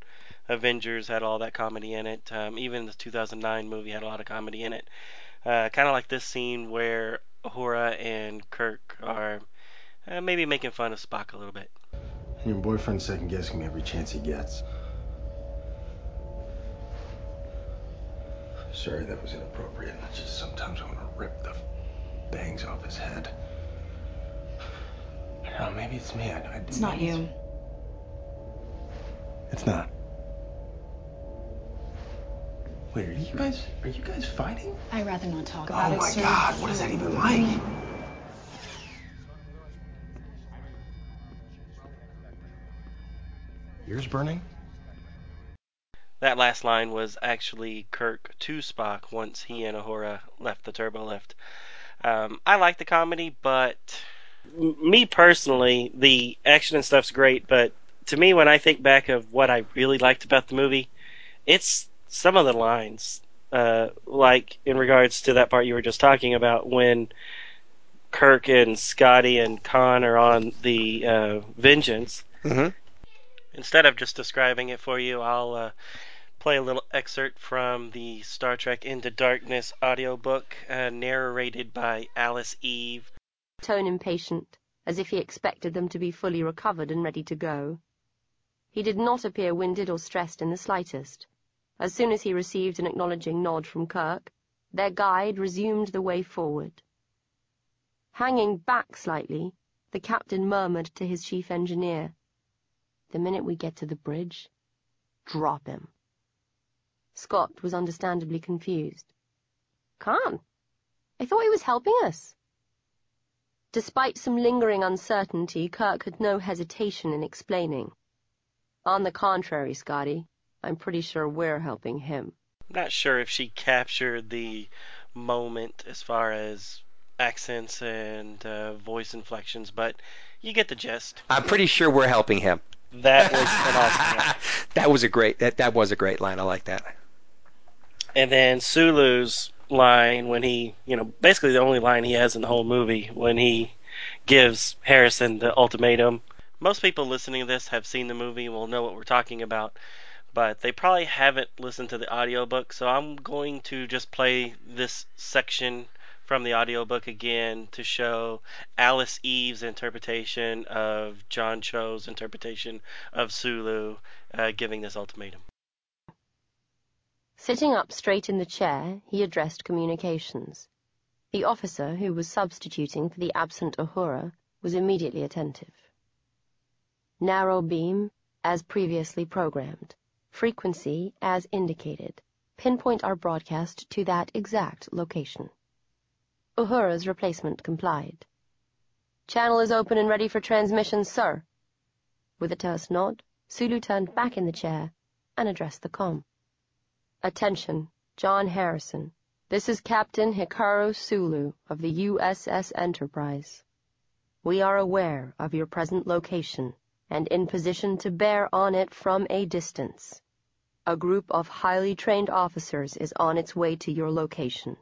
Avengers had all that comedy in it. Um, even the 2009 movie had a lot of comedy in it. Uh, kind of like this scene where Uhura and Kirk are uh, maybe making fun of Spock a little bit. And your boyfriend's second guessing me every chance he gets. Sorry, that was inappropriate. It's just sometimes I want to rip the bangs off his head. I don't know, maybe it's me. I, I, It's not maybe you. It's not. Wait, are you guys are you guys fighting? I'd rather not talk about Oh it, Oh my sir. god, what is that even like? Yours burning? That last line was actually Kirk to Spock once he and Uhura left the turbo lift. Um, I like the comedy, but me personally, the action and stuff's great. But to me, when I think back of what I really liked about the movie, it's some of the lines, uh, like in regards to that part you were just talking about when Kirk and Scotty and Khan are on the uh, Vengeance Mm-hmm. instead of just describing it for you, I'll uh, play a little excerpt from the Star Trek Into Darkness audiobook, uh, narrated by Alice Eve. Tone impatient, as if he expected them to be fully recovered and ready to go. He did not appear winded or stressed in the slightest. As soon as he received an acknowledging nod from Kirk, their guide resumed the way forward. Hanging back slightly, the captain murmured to his chief engineer, The minute we get to the bridge, drop him. Scott was understandably confused. Can't. I thought he was helping us. Despite some lingering uncertainty, Kirk had no hesitation in explaining. On the contrary, Scotty, I'm pretty sure we're helping him. Not sure if she captured the moment as far as accents and uh, voice inflections, but you get the gist. I'm pretty sure we're helping him. That was an awesome line. that was a great that, that was a great line. I like that. And then Sulu's line when he, you know, basically the only line he has in the whole movie when he gives Harrison the ultimatum. Most people listening to this have seen the movie and will know what we're talking about, but they probably haven't listened to the audiobook, so I'm going to just play this section from the audiobook again to show Alice Eve's interpretation of John Cho's interpretation of Sulu uh, giving this ultimatum. Sitting up straight in the chair, he addressed communications. The officer, who was substituting for the absent Uhura, was immediately attentive. Narrow beam, as previously programmed. Frequency, as indicated. Pinpoint our broadcast to that exact location. Uhura's replacement complied. Channel is open and ready for transmission, sir. With a terse nod, Sulu turned back in the chair and addressed the com. Attention, John Harrison. This is Captain Hikaru Sulu of the USS Enterprise. We are aware of your present location and in position to bear on it from a distance. A group of highly trained officers is on its way to your location.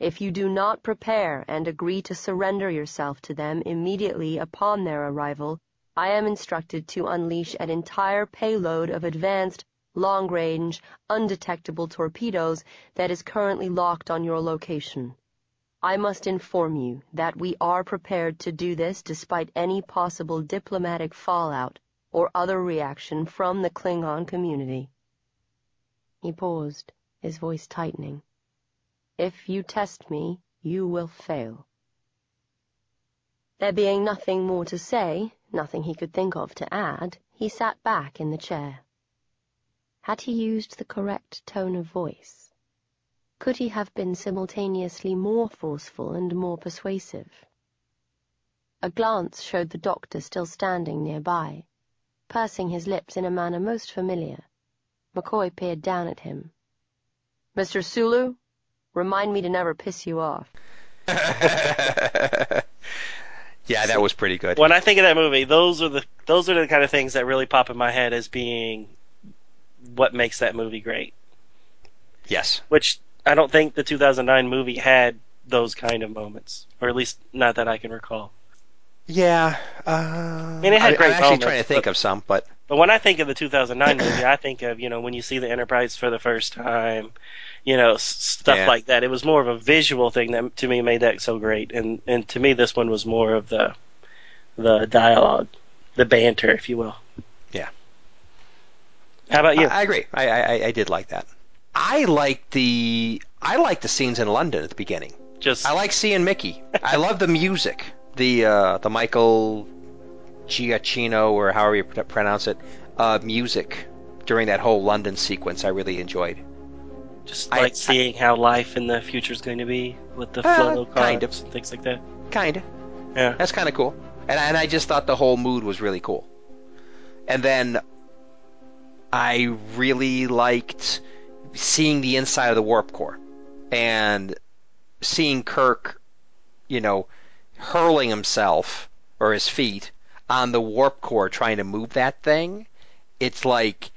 If you do not prepare and agree to surrender yourself to them immediately upon their arrival, I am instructed to unleash an entire payload of advanced, long-range, undetectable torpedoes that is currently locked on your location. I must inform you that we are prepared to do this despite any possible diplomatic fallout or other reaction from the Klingon community. He paused, his voice tightening. If you test me, you will fail. There being nothing more to say, nothing he could think of to add, he sat back in the chair. Had he used the correct tone of voice? Could he have been simultaneously more forceful and more persuasive? A glance showed the doctor still standing nearby, pursing his lips in a manner most familiar. McCoy peered down at him. Mr. Sulu, remind me to never piss you off. yeah, that was pretty good. When I think of that movie, those are the those are the kind of things that really pop in my head as being what makes that movie great. Yes. Which I don't think the 2009 movie had those kind of moments, or at least not that I can recall. Yeah. Uh, I mean, it had I, great I'm actually moments, trying to think but- of some, but But when I think of the 2009 movie, I think of you know when you see the Enterprise for the first time, you know s- stuff Yeah. like that. It was more of a visual thing that to me made that so great, and and to me this one was more of the the dialogue, the banter, if you will. Yeah. How about you? I, I agree. I, I I did like that. I like the I like the scenes in London at the beginning. Just I like seeing Mickey. I love the music. The uh, the Michael Giacchino or however you pr- pronounce it uh, music during that whole London sequence. I really enjoyed. just I- like seeing how life in the future is going to be with the Uh, flow kind cards and things like that. Kinda. Yeah. That's kind of cool. And and I just thought the whole mood was really cool. And then I really liked seeing the inside of the warp core and seeing Kirk, you know, hurling himself or his feet on the warp core trying to move that thing. It's like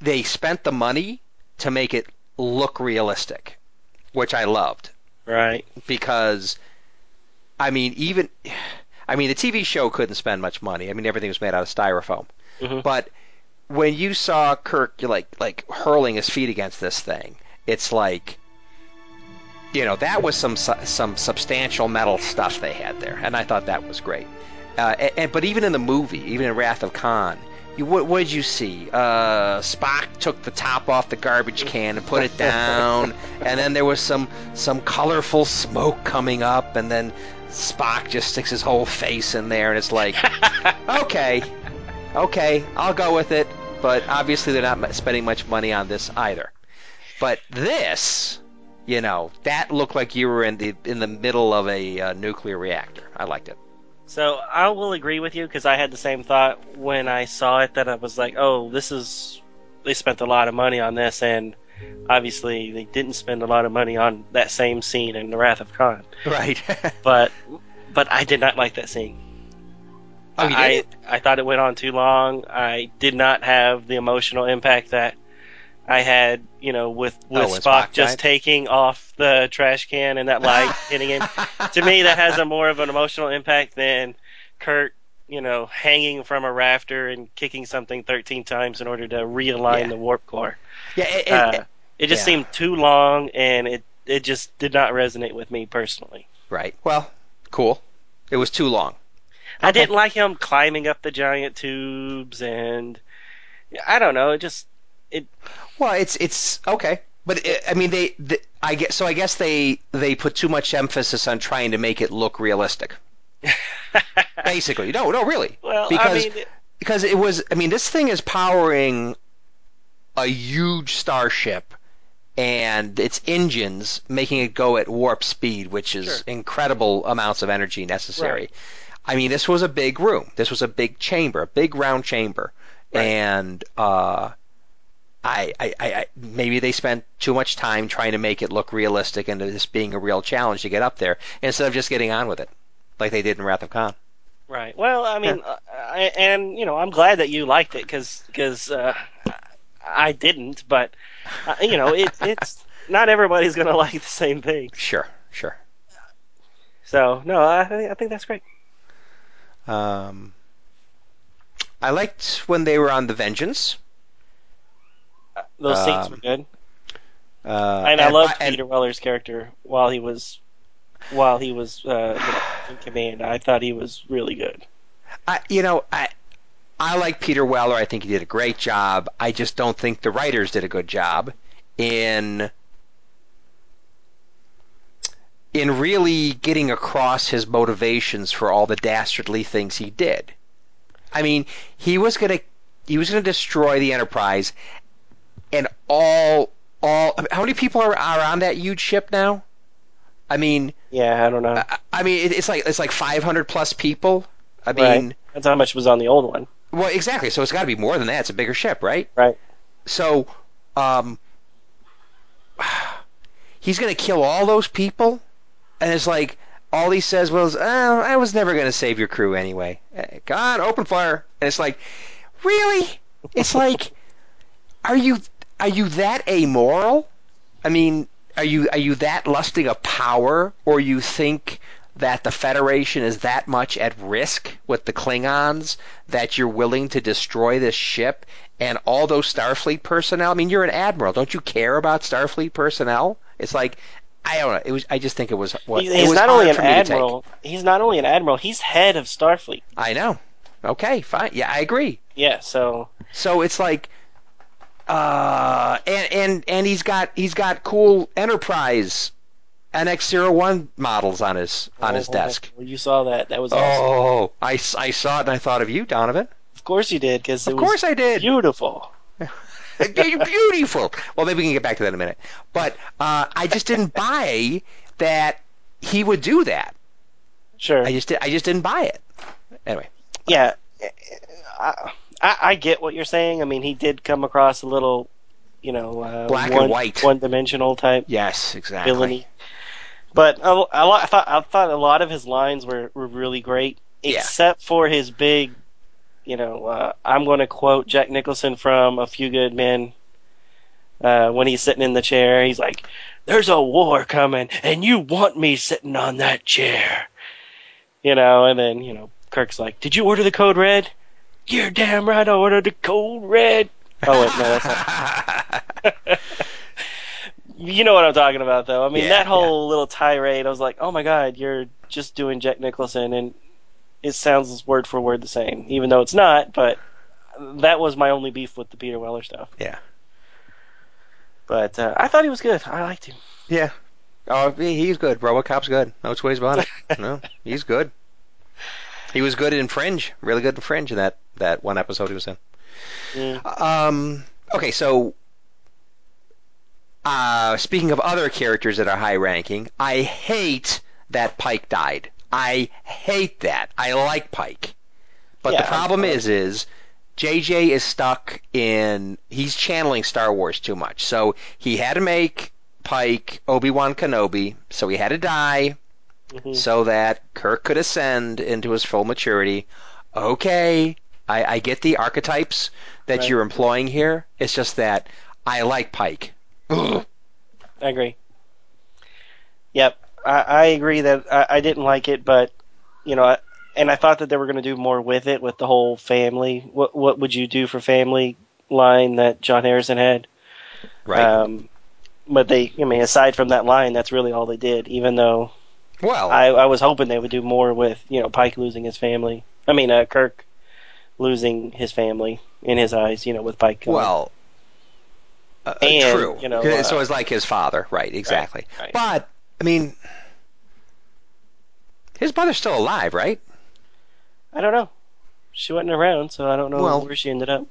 they spent the money to make it look realistic, which I loved Right. because I mean even I mean the TV show couldn't spend much money. I mean everything was made out of styrofoam. Mhm. But when you saw Kirk like like hurling his feet against this thing, it's like you know that was some some substantial metal stuff they had there, and I thought that was great. Uh, and, and- but even in the movie, even in Wrath of Khan, you what, what did you see? Uh, Spock took the top off the garbage can and put it down, and then there was some some colorful smoke coming up, and then Spock just sticks his whole face in there, and it's like, okay, okay, I'll go with it. But obviously, they're not spending much money on this either. But this, you know, that looked like you were in the in the middle of a uh, nuclear reactor. I liked it. So I will agree with you because I had the same thought when I saw it that I was like, oh, this is they spent a lot of money on this, and obviously they didn't spend a lot of money on that same scene in The Wrath of Khan. Right. But but I did not like that scene. Oh, I? I thought it went on too long. I did not have the emotional impact that I had, you know, with with Oh, Spock, Spock just died? taking off the trash can and that light hitting him. to me, that has a more of an emotional impact than Kirk, you know, hanging from a rafter and kicking something 13 times in order to realign Yeah. the warp core. Yeah, and- Uh, it just yeah. seemed too long, and it it just did not resonate with me personally. right. Well, cool. It was too long. I didn't like him climbing up the giant tubes, and I don't know. It just Well, it's it's okay, but it, I mean, they, the I guess so. I guess they they put too much emphasis on trying to make it look realistic. Basically, no, no, really, well, because I mean, because it was. I mean, this thing is powering a huge starship. And its engines making it go at warp speed, which is Sure. incredible amounts of energy necessary. Right. I mean, this was a big room. This was a big chamber, a big round chamber, Right. and uh, I, I, I, maybe they spent too much time trying to make it look realistic and this being a real challenge to get up there instead of just getting on with it, like they did in Wrath of Khan. right. Well, I mean, uh, I, and you know, I'm glad that you liked it because because uh, I didn't, but uh, you know, it, it's not everybody's gonna like the same thing. Sure, sure. So no, I, think- I think that's great. Um, I liked when they were on the Vengeance. Those scenes Um, were good, Uh, and, I loved and- Peter Weller's character while he was while he was uh, in command. I thought he was really good. I, you know, I I like Peter Weller. I think he did a great job. I just don't think the writers did a good job in in really getting across his motivations for all the dastardly things he did. I mean, he was gonna he was gonna destroy the Enterprise, and all all how many people are, are on that huge ship now? I mean, Yeah, I don't know. I, I mean, it, it's like it's like 500 plus people. I Right. mean, That's how much was on the old one. well, exactly. So it's got to be more than that. It's a bigger ship, right? Right. So, um, he's going to kill all those people, and it's like all he says was, oh, "I was never going to save your crew anyway." God, open fire. And it's like, really? It's like, are you are you that amoral? I mean, are you are you that lusting of power, or you think that the Federation is that much at risk with the Klingons that you're willing to destroy this ship and all those Starfleet personnel? I mean, you're an admiral. Don't you care about Starfleet personnel? It's like I don't know. It was. I just think it was. What, he's was not only an for me to take. admiral. He's not only an admiral. He's head of Starfleet. I know. Okay, fine. Yeah, I agree. Yeah. So So it's like, uh, and and and he's got he's got cool Enterprise NX01 models on his on his Oh, desk. well, you saw that. That was awesome. Oh, I, I saw it and I thought of you, Donovan. Of course you did, because it Of course I did. beautiful. Beautiful. Well, maybe we can get back to that in a minute. But uh, I just didn't buy that he would do that. Sure. I just I just didn't buy it. Anyway, yeah. I, I, I get what you're saying. I mean, he did come across a little, you know, uh, Black and white. one-dimensional type yes, exactly. villainy. But a, a lot, I thought I thought a lot of his lines were, were really great, Yeah. except for his big, you know, uh, I'm going to quote Jack Nicholson from A Few Good Men. Uh, when he's sitting in the chair, he's like, "There's a war coming, and you want me sitting on that chair." You know, and then you know, Kirk's like, "Did you order the code red?" You're damn right. I ordered the cold red. Oh wait, no, that's not. You know what I'm talking about, though. I mean, Yeah, that whole little tirade. I was like, oh my god, you're just doing Jack Nicholson, and it sounds word for word the same, even though it's not. But that was my only beef with the Peter Weller stuff. Yeah. But uh, I thought he was good. I liked him. Yeah. Oh, he- he's good. RoboCop's good. No two ways about it. No, he's good. He was good in Fringe. Really good in Fringe in that that one episode he was in. Mm. Um. Okay, so. Uh, speaking of other characters that are high ranking, I hate that Pike died. I hate that. I like Pike. But Yeah, the problem is, is JJ is stuck in he's channeling Star Wars too much. So he had to make Pike Obi Wan Kenobi, so he had to die Mhm. so that Kirk could ascend into his full maturity. Okay, I, I get the archetypes that Right. you're employing here. It's just that I like Pike. Ugh. I agree. Yep, I, I agree that I, I didn't like it, but you know, I, and I thought that they were going to do more with it, with the whole family. What what would you do for family line that John Harrison had? Right. Um, but they, I mean, aside from that line, that's really all they did. Even though well, I, I was hoping they would do more with, you know, Pike losing his family. I mean, uh, Kirk losing his family in his eyes, you know, with Pike. well, uh, And, true. you know, uh, so it's like his father, right? Exactly. right. But I mean, his mother's still alive, right? I don't know. She wasn't around, so I don't know Well- where she ended up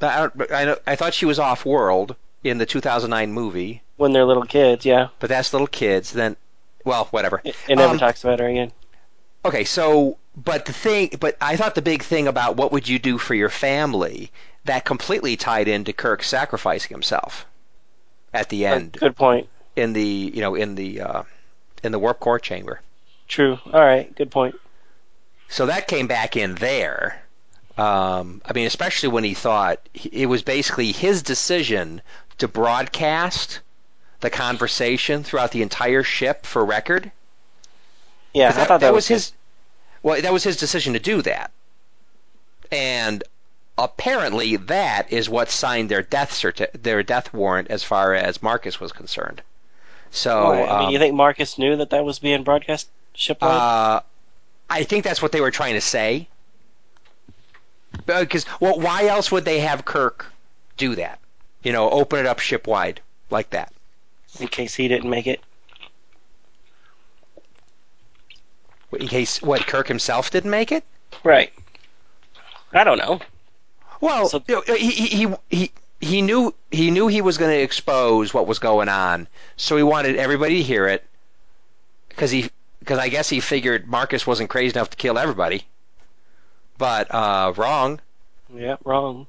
I, I, I thought she was off world in the 2009 movie, when they're little kids. Yeah, but that's little kids. Then, well, whatever. it, it never Um, talks about her again. Okay, so but the thing, but I thought the big thing about what would you do for your family that completely tied into Kirk sacrificing himself at the end Good point. in the you know in the uh, in the warp core chamber. True. All right. Good point. So that came back in there. Um, I mean, especially when he thought it was basically his decision to broadcast the conversation throughout the entire ship for record. Yeah, I thought that, was his. Well, that was his decision to do that, and apparently that is what signed their death certi- their death warrant as far as Marcus was concerned. So Why? I mean, um, you think Marcus knew that that was being broadcast shipwide? Uh, I think that's what they were trying to say. Because well, why else would they have Kirk do that? You know, open it up shipwide like that. In case he didn't make it. In case what Kirk himself didn't make it. Right. I don't know. Well, So- you know, he, he he he knew he knew he was going to expose what was going on, so he wanted everybody to hear it. Because he because I guess he figured Marcus wasn't crazy enough to kill everybody. But uh, wrong. Yeah, wrong.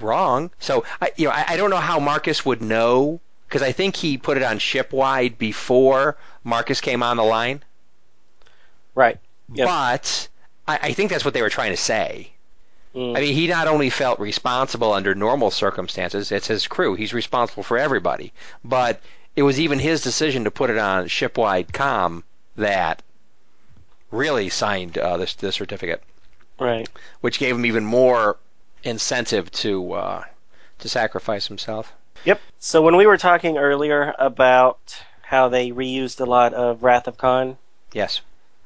wrong. So I, you know, I, I don't know how Marcus would know because I think he put it on shipwide before Marcus came on the line. Right. Yep. But I, I think that's what they were trying to say. Mm. I mean, he not only felt responsible under normal circumstances; it's his crew. He's responsible for everybody. But it was even his decision to put it on shipwide com that really signed uh, this this certificate, right. which gave him even more incentive to uh, to sacrifice himself. Yep. So when we were talking earlier about how they reused a lot of Wrath of Khan, Yes.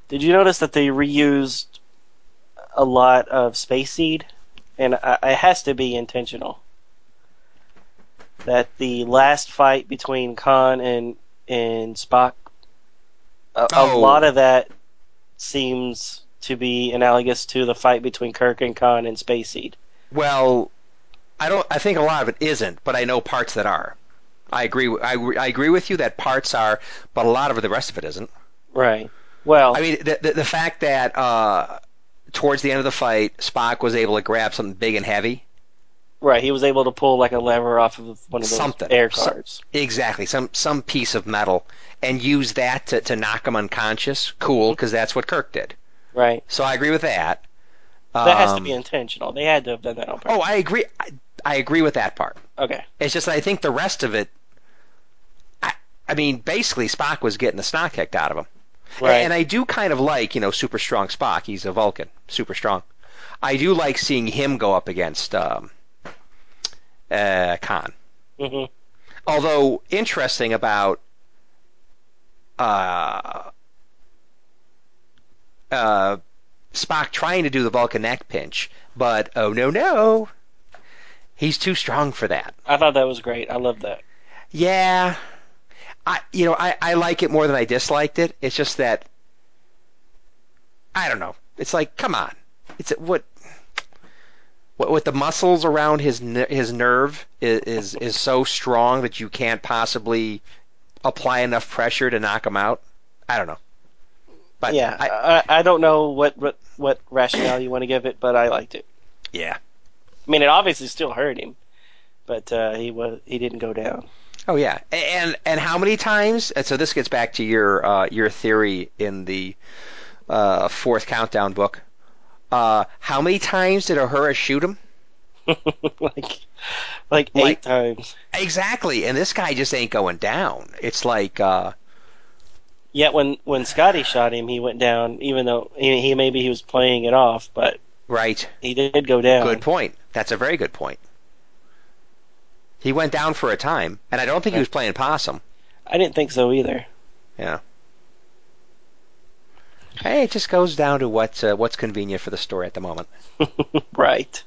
did you notice that they reused a lot of Space Seed? And it has to be intentional. That the last fight between Khan and and Spock, a, a Oh. lot of that seems to be analogous to the fight between Kirk and Khan and Space Seed. Well, I don't. I think a lot of it isn't, but I know parts that are. I agree. I, I agree with you that parts are, but a lot of the rest of it isn't. Right. Well, I mean, the the, the fact that uh, towards the end of the fight, Spock was able to grab something big and heavy. right. He was able to pull like a lever off of one of those Something. air Some- cards. Exactly, some some piece of metal, and use that to, to knock him unconscious. Cool, because that's what Kirk did. Right. So I agree with that. That has to Um, be intentional. They had to have done that on purpose. Oh, I agree. I, I agree with that part. okay. It's just I think the rest of it. I, I mean, basically, Spock was getting the snot kicked out of him. Right. And I do kind of like, you know, super strong Spock. He's a Vulcan, super strong. I do like seeing him go up against um, uh, Khan. hmm Although interesting about uh, uh, Spock trying to do the Vulcan neck pinch, but oh no no, he's too strong for that. I thought that was great. I love that. Yeah, I you know I, I like it more than I disliked it. It's just that I don't know. It's like come on, it's what what with the muscles around his his nerve is, is is so strong that you can't possibly apply enough pressure to knock him out. I don't know. But yeah, I, I, I don't know what, what what rationale you want to give it, but I liked it. yeah. I mean, it obviously still hurt him, but uh, he was he didn't go down. Oh yeah, and and how many times? And so this gets back to your uh, your theory in the uh, fourth countdown book. Uh, how many times did Uhura shoot him? like like eight Like- times. Exactly, and this guy just ain't going down. It's like, uh, Yet when when Scotty shot him, he went down. Even though he, he maybe he was playing it off, but right? he did go down. Good point. That's a very good point. He went down for a time, and I don't think he was playing possum. I didn't think so either. Yeah. Hey, it just goes down to what's uh, what's convenient for the story at the moment. right.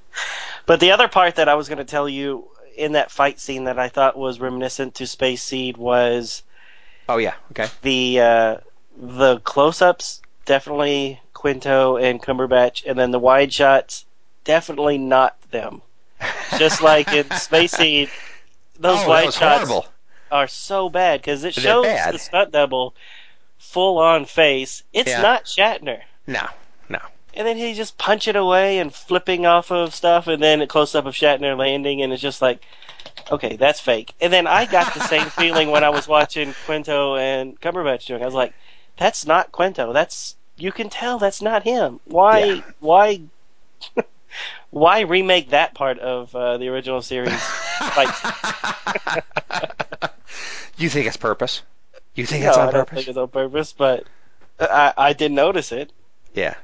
But the other part that I was going to tell you in that fight scene that I thought was reminiscent to Space Seed was Oh yeah, okay. the uh, the close-ups definitely Quinto and Cumberbatch, and then the wide shots definitely not them. Just like in Space Seed, those oh, wide shots horrible. are so bad because it They're shows bad. the stunt double full on face. It's Yeah. not Shatner. No, no. And then he just punch it away and flipping off of stuff, and then a close up of Shatner landing, and it's just like, okay, that's fake. And then I got the same feeling when I was watching Quinto and Cumberbatch doing. it. I was like, that's not Quinto. That's you can tell that's not him. Why? Yeah. Why? Why remake that part of uh, the original series? You think it's purpose? You think no, it's I on don't purpose? think it's on purpose, but I, I did notice it. Yeah.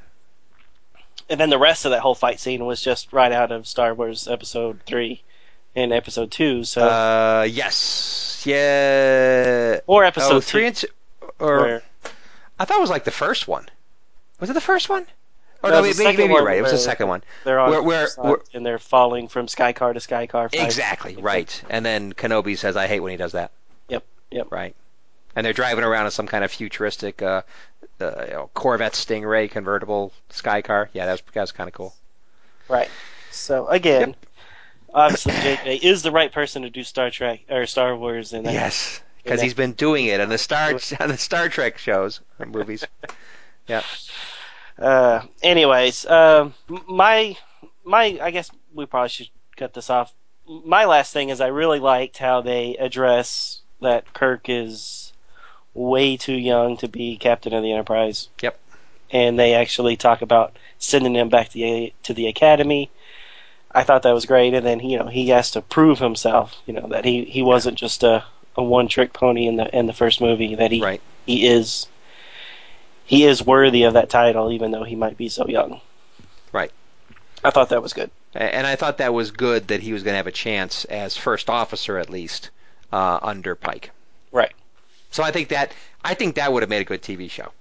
And then the rest of that whole fight scene was just right out of Star Wars Episode Three and Episode Two. So Uh, yes. Yeah. or Episode oh, Two. three and two. Or where- I thought it was like the first one. Was it the first one? Or No, no, maybe, maybe you're right. It was the second one. They're on Where- where- and they're falling from sky car to sky car. Exactly. Right. And then Kenobi says, "I hate when he does that." Yep. Yep. Right. And they're driving around in some kind of futuristic uh, uh, you know, Corvette Stingray convertible sky car. Yeah, that was, that was kind of cool. Right. So again, obviously JJ is the right person to do Star Trek or Star Wars, and Yes, because he's been doing it on the Star on the Star Trek shows and movies. Uh, anyways, um, my my I guess we probably should cut this off. My last thing is I really liked how they address that Kirk is way too young to be captain of the Enterprise. Yep. And they actually talk about sending him back to the to the academy. I thought that was great, and then you know he has to prove himself. You know that he, he wasn't just a, a one trick pony in the in the first movie. That he Right. he is he is worthy of that title, even though he might be so young. Right. I thought that was good. And I thought that was good that he was going to have a chance as first officer at least uh, under Pike. Right. So I think that I think that would have made a good TV show.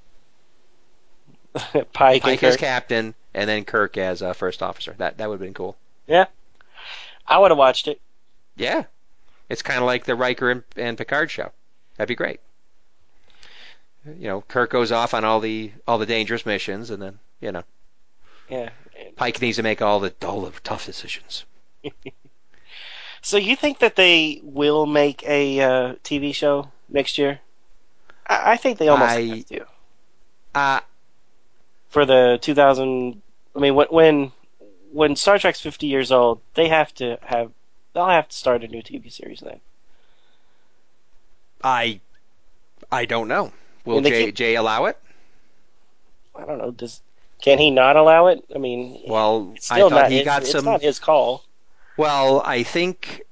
Pike, Pike as captain and then Kirk as uh, first officer. That that would have been cool. Yeah, I would have watched it. Yeah. It's kind of like the Riker and, and Picard show. That'd be great. You know, Kirk goes off on all the all the dangerous missions, and then you know Yeah. Pike needs to make all the dull, tough decisions. So you think that they will make a uh, TV show next year? I, I think they almost I- have to Uh, for the 2000. I mean, when when when Star Trek's 50 years old, they have to have they'll have to start a new TV series then. I I don't know. Will Jay keep- Jay allow it? I don't know. Does can he not allow it? I mean, Well, it's I thought not he his, got it's some. not his call. Well, I think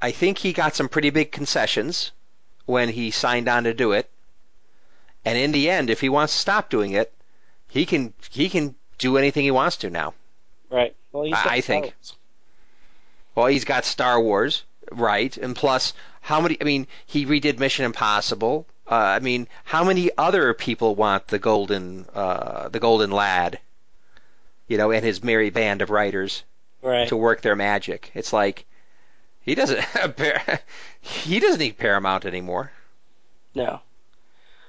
I think he got some pretty big concessions when he signed on to do it. And in the end, if he wants to stop doing it, he can he can do anything he wants to now. Right. Well, he's I- I think. Well, he's got Star Wars, right? And plus, how many? I mean, he redid Mission Impossible. Uh, I mean, how many other people want the golden, uh, the golden lad? You know, and his merry band of writers Right. to work their magic. It's like he doesn't. he doesn't need Paramount anymore. No.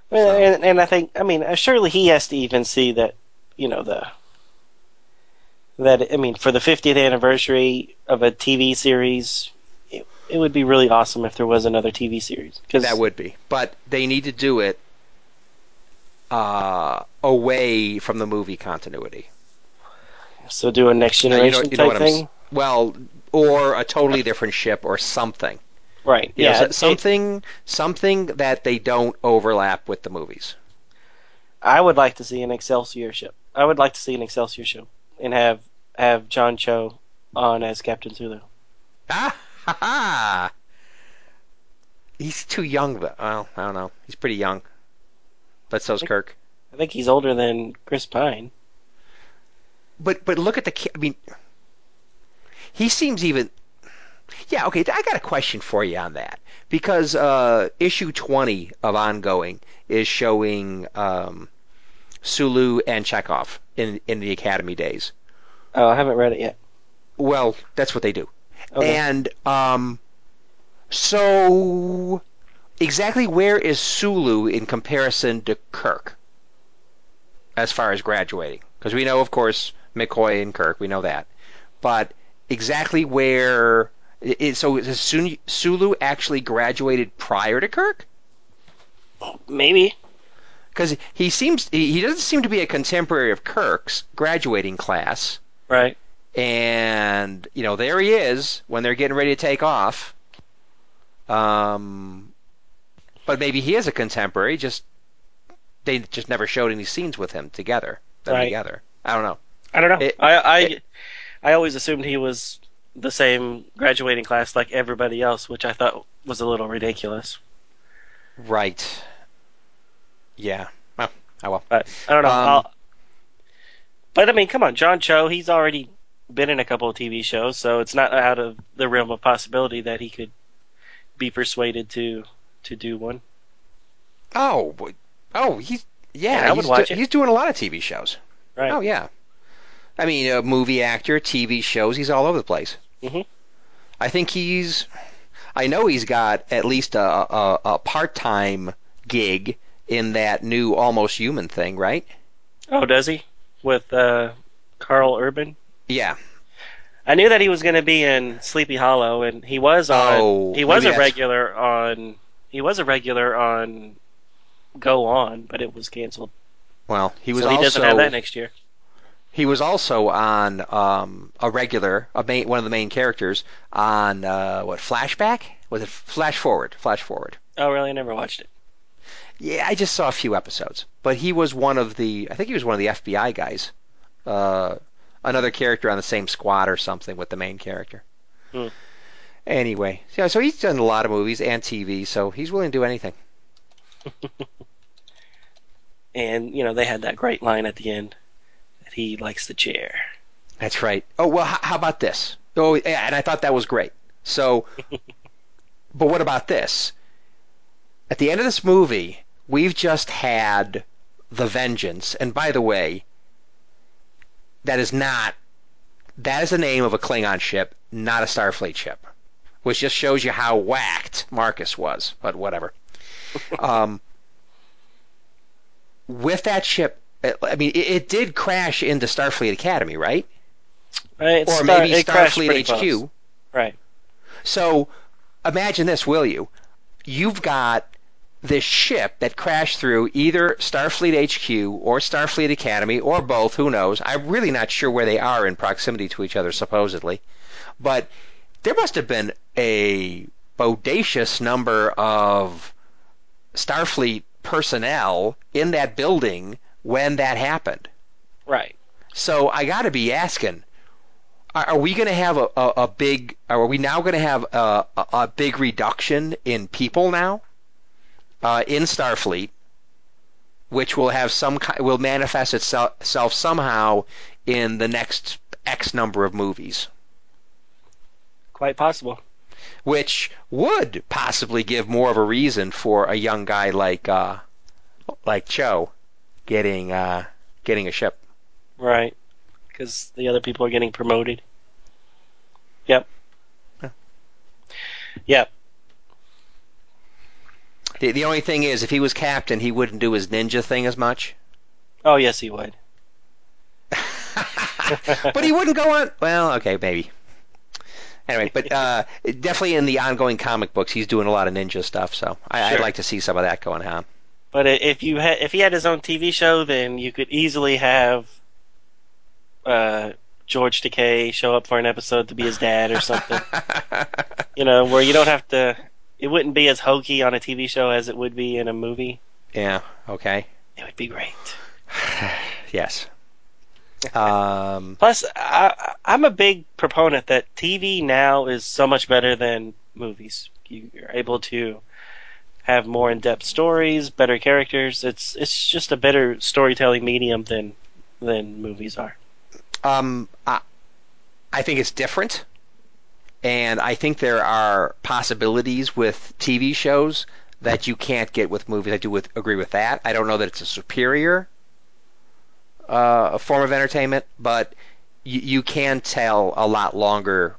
Well, So- and, and I think, I mean, uh, surely he has to even see that, you know, the that I mean, for the 50th anniversary of a TV series, it, it would be really awesome if there was another TV series. Cause, That would be, but they need to do it uh, away from the movie continuity. so do a next Now, you know- generation you know type what I'm thing. Well, or a totally different ship or something. Right. You know, yeah. it- something something that they don't overlap with the movies. I would like to see an Excelsior ship. I would like to see an Excelsior ship and have have John Cho on as Captain Sulu. Ah, ha, ha. He's too young, though. Well, I don't know. He's pretty young, but so's Kirk. I think he's older than Chris Pine. But but look at the. ca- I mean, he seems even. Yeah, okay. I got a question for you on that because uh, issue twenty of ongoing is showing um, Sulu and Chekov in in the Academy days. Oh, I haven't read it yet. Well, that's what they do. Okay. And um, so exactly where is Sulu in comparison to Kirk as far as graduating? Because we know, of course, McCoy and Kirk. We know that. But exactly where? i- i- so is Sun- Sulu actually graduated prior to Kirk? Maybe. Because he seems he doesn't seem to be a contemporary of Kirk's graduating class. Right. And you know there he is when they're getting ready to take off. Um, but maybe he is a contemporary. Just they just never showed any scenes with him together. Them Right. together. I don't know. I don't know. It- I I, it- I always assumed he was the same graduating class like everybody else, which I thought was a little ridiculous. Right. Yeah. Well, oh well. But I don't know. Um, I'll, but I mean, come on, John Cho. He's already been in a couple of TV shows, so it's not out of the realm of possibility that he could be persuaded to to do one. Oh. Oh, he's yeah. Yeah, I would he's, watch do- it. he's doing a lot of TV shows. Right. Oh yeah. I mean, a movie actor, TV shows. He's all over the place. Mhm. I think he's. I know he's got at least a, a, a part-time gig in that new Almost Human thing, right? Oh, does he? With uh, Karl Urban. Yeah. I knew that he was going to be in Sleepy Hollow, and he was on. Oh, he was a regular on. He was a regular on Go On, but it was canceled. Well, he was so he also doesn't have that next year. he was also on um, a regular, a main, one of the main characters on uh, what Flashback? Was it Flash Forward? Flash Forward. Oh, really? I never watched it. Yeah, I just saw a few episodes, but he was one of the. I think he was one of the FBI guys. Uh, another character on the same squad or something with the main character. Hmm. Anyway, yeah, so he's done a lot of movies and TV, so he's willing to do anything. And you know they had that great line at the end that he likes the chair. That's right. Oh well, how, how about this? Oh, yeah, and I thought that was great. So, but what about this? At the end of this movie, we've just had the Vengeance, and by the way, that is not that is the name of a Klingon ship, not a Starfleet ship, which just shows you how whacked Marcus was. But whatever. um, with that ship, I mean, it, it did crash into Starfleet Academy, right? Right? Or maybe it crashed pretty Starfleet HQ. close. Right. So imagine this, will you? You've got this ship that crashed through either Starfleet HQ or Starfleet Academy or both, who knows? I'm really not sure where they are in proximity to each other, supposedly. But there must have been a bodacious number of Starfleet personnel in that building when that happened. Right. So I got to be asking: Are, we going to have a, a, a big? Are we now going to have a, a big reduction in people now uh, in Starfleet, which will have some ki- will manifest itself, itself somehow in the next X number of movies, Quite possible. which would possibly give more of a reason for a young guy like uh, like Cho getting uh, getting a ship. Right. Because the other people are getting promoted. Yep. Yeah. Yep. The, the only thing is, if he was captain, he wouldn't do his ninja thing as much. Oh, yes, he would. but he wouldn't go on. Well, okay, maybe. Anyway, but uh, definitely in the ongoing comic books, he's doing a lot of ninja stuff. So I, I'd like to see some of that going on. But if you had, if he had his own TV show, then you could easily have uh, George Takei show up for an episode to be his dad or something. you know, where you don't have to. It wouldn't be as hokey on a TV show as it would be in a movie. yeah. Okay. It would be great. Yes. Um. Plus, I, I'm a big proponent that TV now is so much better than movies. You're able to have more in-depth stories, better characters. It's it's just a better storytelling medium than than movies are. Um. I, I think it's different, and I think there are possibilities with TV shows that you can't get with movies. I do with, agree with that. I don't know that it's a superior uh, form of entertainment, but you, you can tell a lot longer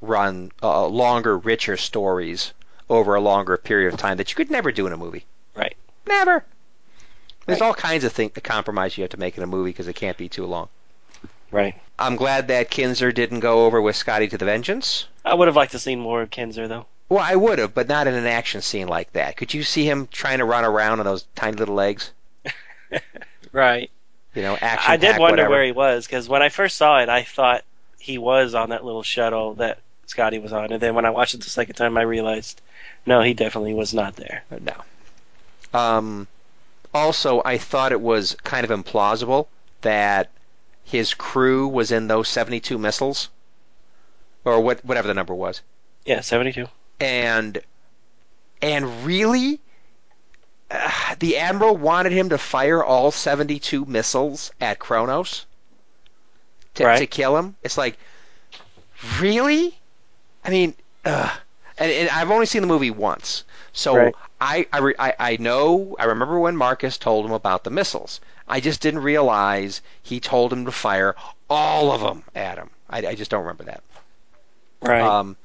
run, uh, longer, richer stories over a longer period of time that you could never do in a movie. Right. Never. There's Right. all kinds of things, the compromise you have to make in a movie because it can't be too long. Right. I'm glad that Keenser didn't go over with Scotty to the Vengeance. I would have liked to see more of Keenser though. Well, I would have, but not in an action scene like that. Could you see him trying to run around on those tiny little legs? Right. You know, action. I did pack, wonder whatever. where he was because when I first saw it, I thought he was on that little shuttle that Scotty was on, and then when I watched it the second time, I realized no, he definitely was not there. No. Um, also, I thought it was kind of implausible that his crew was in those 72 missiles, or what, whatever the number was, Yeah, seventy-two. and and really, uh, the admiral wanted him to fire all 72 missiles at Kronos to, Right. to kill him. It's like, really? I mean, uh, and, and I've only seen the movie once, so Right. I I I know I remember when Marcus told him about the missiles. I just didn't realize he told him to fire all of them at him. I, I just don't remember that. Right. Um,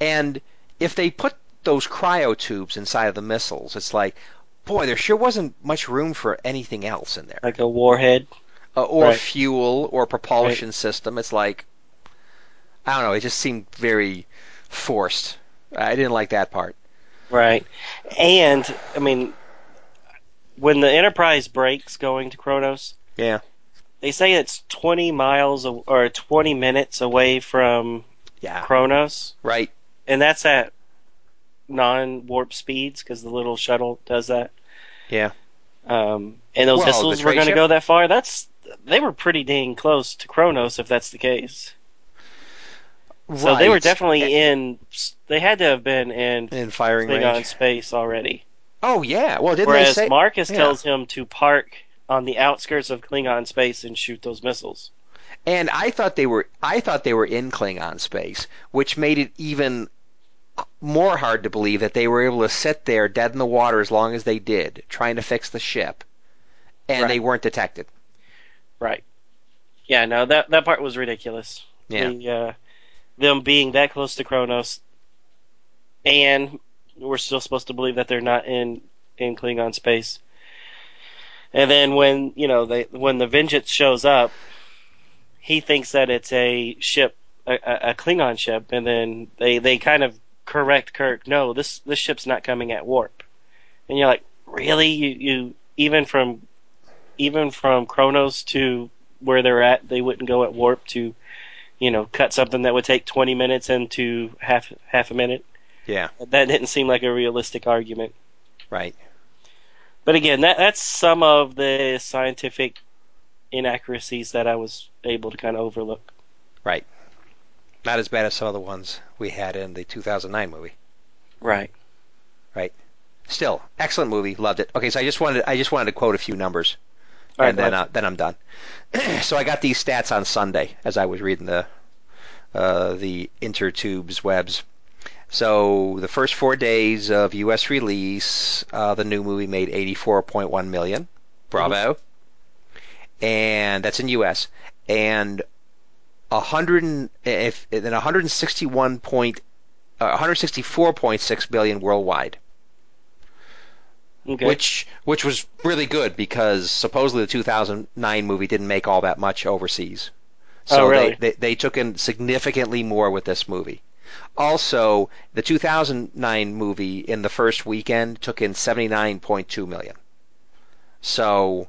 and if they put those cryo tubes inside of the missiles, it's like, boy, there sure wasn't much room for anything else in there, like a warhead. uh, or Right. fuel or propulsion system. It's like, I don't know. It just seemed very forced. I didn't like that part. Right. And I mean, when the Enterprise breaks going to Kronos, Yeah. they say it's twenty miles or twenty minutes away from Yeah. Kronos, Right. and that's at non-warp speeds because the little shuttle does that. Yeah. Um, and those Well, missiles were going to go that far. That's they were pretty dang close to Kronos if that's the case. So they were definitely in. They had to have been in in firing range. space already. Oh yeah. Well, didn't Whereas they say? Marcus yeah. tells him to park on the outskirts of Klingon space and shoot those missiles. And I thought they were I thought they were in Klingon space, which made it even more hard to believe that they were able to sit there dead in the water as long as they did, trying to fix the ship, and Right. they weren't detected. Right. Yeah, no, that that part was ridiculous. Yeah. The, uh, them being that close to Kronos, and we're still supposed to believe that they're not in in Klingon space. And then when you know they when the Vengeance shows up, he thinks that it's a ship, a, a Klingon ship, and then they they kind of correct Kirk. No, this this ship's not coming at warp. And you're like, really? You you even from even from Kronos to where they're at, they wouldn't go at warp to, you know, cut something that would take 20 minutes into half half a minute. Yeah. That didn't seem like a realistic argument. Right. But again, that that's some of the scientific inaccuracies that I was able to kind of overlook. Right. Not as bad as some of the ones we had in the 2009 movie. Right. Right. Still, excellent movie. Loved it. Okay, so I just wanted I just wanted to quote a few numbers. right, and then uh, then I'm done. so I got these stats on Sunday as I was reading the uh, the intertubes webs. So the first four days of U.S. release, uh, the new movie made 84.1 million. Bravo. And that's in U.S. And 100 and- if then 161 point uh, 164.6 billion worldwide, Okay. which which was really good because supposedly the 2009 movie didn't make all that much overseas. So Oh, really? they, they they took in significantly more with this movie. Also, the 2009 movie in the first weekend took in 79.2 million. So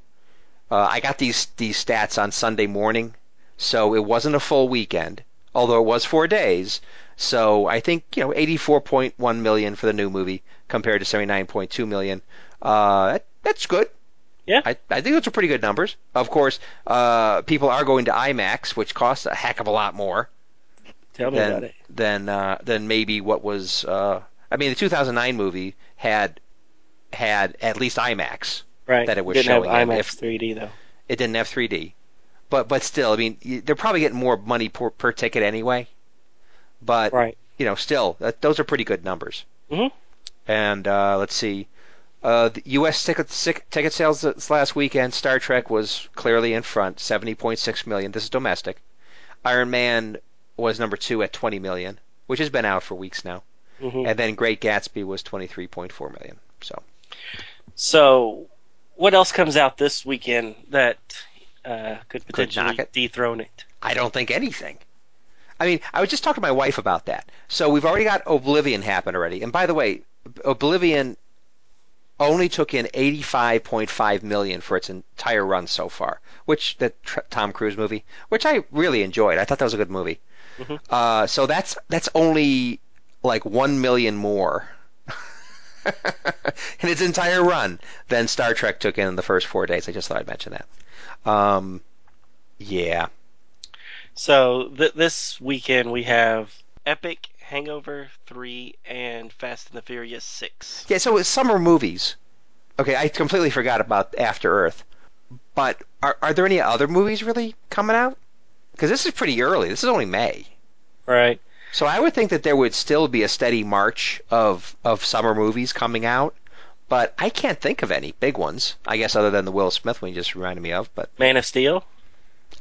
uh, I got these these stats on Sunday morning, so it wasn't a full weekend, although it was four days. So I think you know 84.1 million for the new movie compared to 79.2 million. Uh, that, that's good. Yeah. I, I think those are pretty good numbers. Of course, uh, people are going to IMAX, which costs a heck of a lot more Tell me about than it. than uh, than maybe what was. Uh, I mean, the 2009 movie had had at least IMAX. Right. that it was Didn't showing have. IMAX If- 3D though. It didn't have 3D, but but still, I mean, they're probably getting more money per, per ticket anyway. But Right. you know, still, that, those are pretty good numbers. Mhm. And uh, let's see, uh, the U.S. ticket ticket sales this last weekend. Star Trek was clearly in front, 70.6 million. This is domestic. Iron Man was number two at 20 million, which has been out for weeks now. hmm And then Great Gatsby was 23.4 million. So So, what else comes out this weekend that uh, could potentially it. dethrone it? I don't think anything. I mean, I was just talking to my wife about that. So we've already got Oblivion happen already. And by the way, Oblivion only took in 85.5 million for its entire run so far, which the tr- Tom Cruise movie, which I really enjoyed. I thought that was a good movie. Mhm. Uh, so that's that's only like 1 million more in its entire run than Star Trek took in the first 4 days. I just thought I'd mention that. Um, yeah. So th- this weekend we have Epic, Hangover 3, and Fast and the Furious 6. Yeah, so it's summer movies. Okay, I completely forgot about After Earth. But are are there any other movies really coming out? Because this is pretty early. This is only May. Right. So I would think that there would still be a steady march of of summer movies coming out. But I can't think of any big ones. I guess other than the Will Smith one you just reminded me of. But Man of Steel.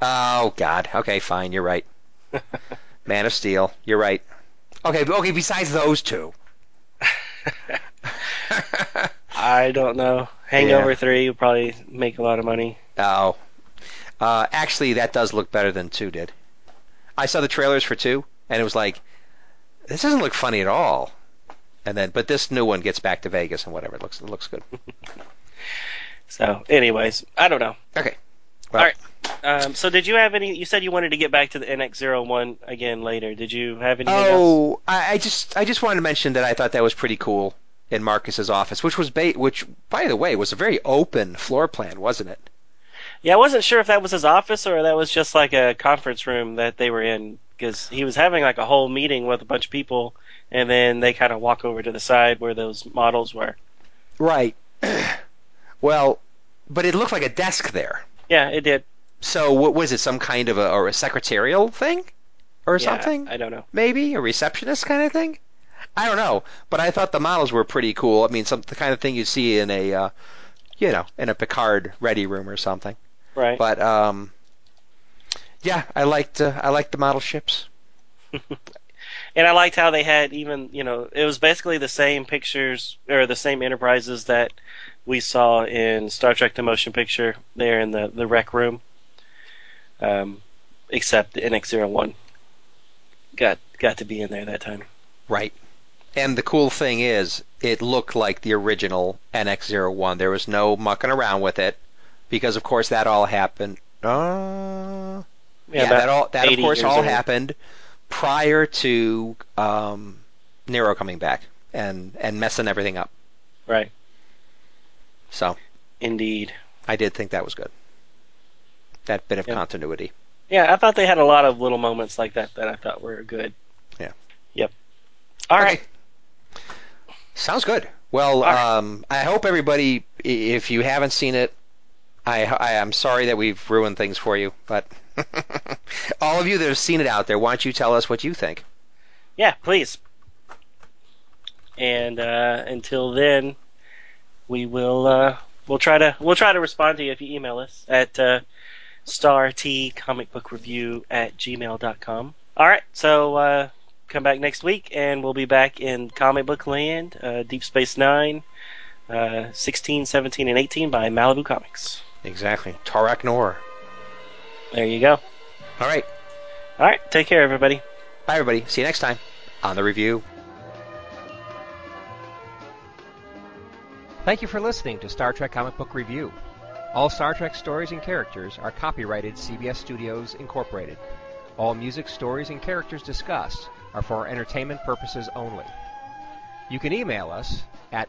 oh God, okay, fine, you're right. Man of Steel, you're right. Okay, okay. Besides those two, I don't know. Hangover 3 will probably make a lot of money. Oh. Uh, actually, that does look better than 2 did. I saw the trailers for 2, and it was like, this doesn't look funny at all. And then, but this new one gets back to Vegas and whatever. It looks, it looks good. So, anyways, I don't know. Okay. Well, All right. Um, so, did you have any? You said you wanted to get back to the NX01 again later. Did you have else? Oh, I, I just, I just wanted to mention that I thought that was pretty cool in Marcus's office, which was, ba- which, by the way, was a very open floor plan, wasn't it? Yeah, I wasn't sure if that was his office or that was just like a conference room that they were in because he was having like a whole meeting with a bunch of people, and then they kind of walk over to the side where those models were. Right. well, but it looked like a desk there. Yeah, it did. So what was it? Some kind of a, or a secretarial thing, or Yeah, something? I don't know. Maybe a receptionist kind of thing. I don't know, but I thought the models were pretty cool. I mean, some the kind of thing you see in a, uh, you know, in a Picard ready room or something. Right. But um, yeah, I liked uh, I liked the model ships. And I liked how they had even, you know, it was basically the same pictures or the same enterprises that we saw in Star Trek: The Motion Picture there in the the rec room, um, except the NX-01 got got to be in there that time. Right. And the cool thing is, it looked like the original NX-01. There was no mucking around with it, because of course that all happened. Uh, yeah, about that all that of course all old. happened prior to um, Nero coming back and and messing everything up. Right. So Indeed. I did think that was good. That bit of Yeah. continuity. Yeah, I thought they had a lot of little moments like that that I thought were good. Yeah. Yep. All right. Okay. Sounds good. Well, All right. um, I hope everybody, if you haven't seen it, I, I am sorry that we've ruined things for you, but all of you that have seen it out there, why don't you tell us what you think? Yeah, please. And uh, until then, we will uh, we'll try to we'll try to respond to you if you email us at uh, startcomicbookreview at gmail.com. All right, so uh, come back next week, and we'll be back in comic book land, uh, Deep Space Nine, uh, 16, 17, and 18 by Malibu Comics. Exactly. Terok Nor. There you go. All right. All right, take care, everybody. Bye, everybody. See you next time on the review. Thank you for listening to Star Trek Comic Book Review. All Star Trek stories and characters are copyrighted CBS Studios Incorporated. All music, stories, and characters discussed are for entertainment purposes only. You can email us at